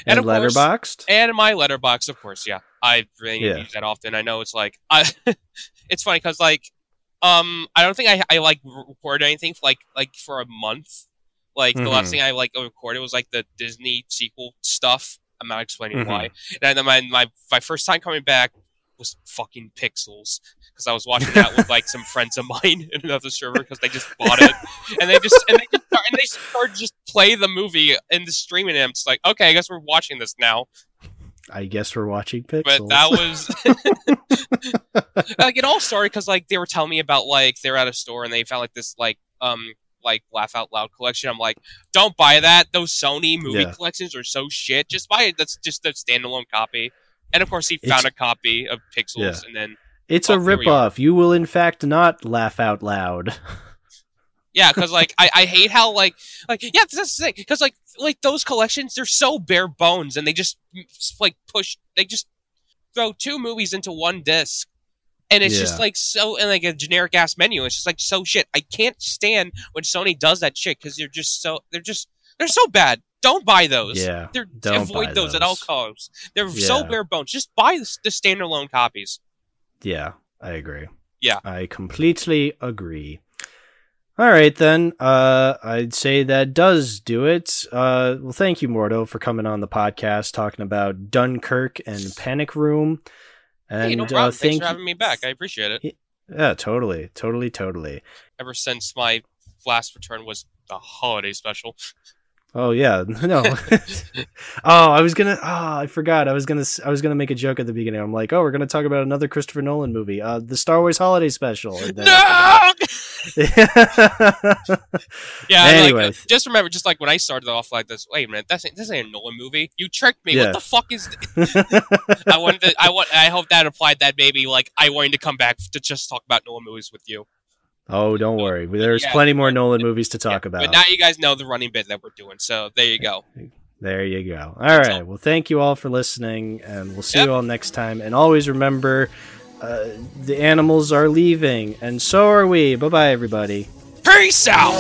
And of course- Letterboxd? And my letterbox, of course, yeah. I really Yeah. use that often. I know it's like, I, [laughs] it's funny because like, um, I don't think I I like recorded anything for like like for a month. Like the last Mhm. thing I like recorded was like the Disney sequel stuff. I'm not explaining Mhm. why. And then my, my my first time coming back was fucking Pixels because I was watching that with like some friends of mine [laughs] in another server because they just bought it and they just and they just start, and they started just play the movie in the streaming and I'm just like okay I guess we're watching this now I guess we're watching Pixels. but that was [laughs] [laughs] like it all started because like they were telling me about like they're at a store and they found like this like um like laugh out loud collection. I'm like, don't buy that. Those Sony movie Yeah. collections are so shit. Just buy it. That's just a standalone copy. And of course, he It's- found a copy of Pixels, Yeah. and then It's Oh, a are. ripoff. You will in fact not laugh out loud. [laughs] yeah, because like I, I hate how like like yeah that's the thing because like like those collections they're so bare bones and they just mm, like push they just throw two movies into one disc. And it's just like so, and like a generic ass menu. It's just like so shit. I can't stand when Sony does that shit because they're just so they're just they're so bad. Don't buy those. Yeah, They're, don't avoid buy those. at all costs. They're so bare bones. Just buy the, the standalone copies. Yeah, I agree. Yeah. I completely agree. All right, then. Uh, I'd say that does do it. Uh, well, thank you, Mordo, for coming on the podcast talking about Dunkirk and Panic Room. And hey, no uh, problem. Thanks for having me back. I appreciate it. Yeah, totally, totally, totally. Ever since my last return was the holiday special. Oh yeah, [laughs] no. oh, I was gonna. Oh, I forgot. I was gonna. I was gonna make a joke at the beginning. I'm like, oh, we're gonna talk about another Christopher Nolan movie, uh, the Star Wars Holiday Special. Then- No. [laughs] Yeah. Anyway. Like, just remember, just like when I started off like this. Wait a minute, that's this ain't a Nolan movie. You tricked me. Yeah. What the fuck is? [laughs] I wanted to. I want. I hope that applied that maybe like I wanted to come back to just talk about Nolan movies with you. Oh, don't worry. There's Yeah. plenty more Nolan movies to talk Yeah, about. But now you guys know the running bit that we're doing. So there you go. There you go. All That's right. all. Well, thank you all for listening, and we'll see Yep. you all next time. And always remember, uh, the animals are leaving, and so are we. Bye bye, everybody. Peace out.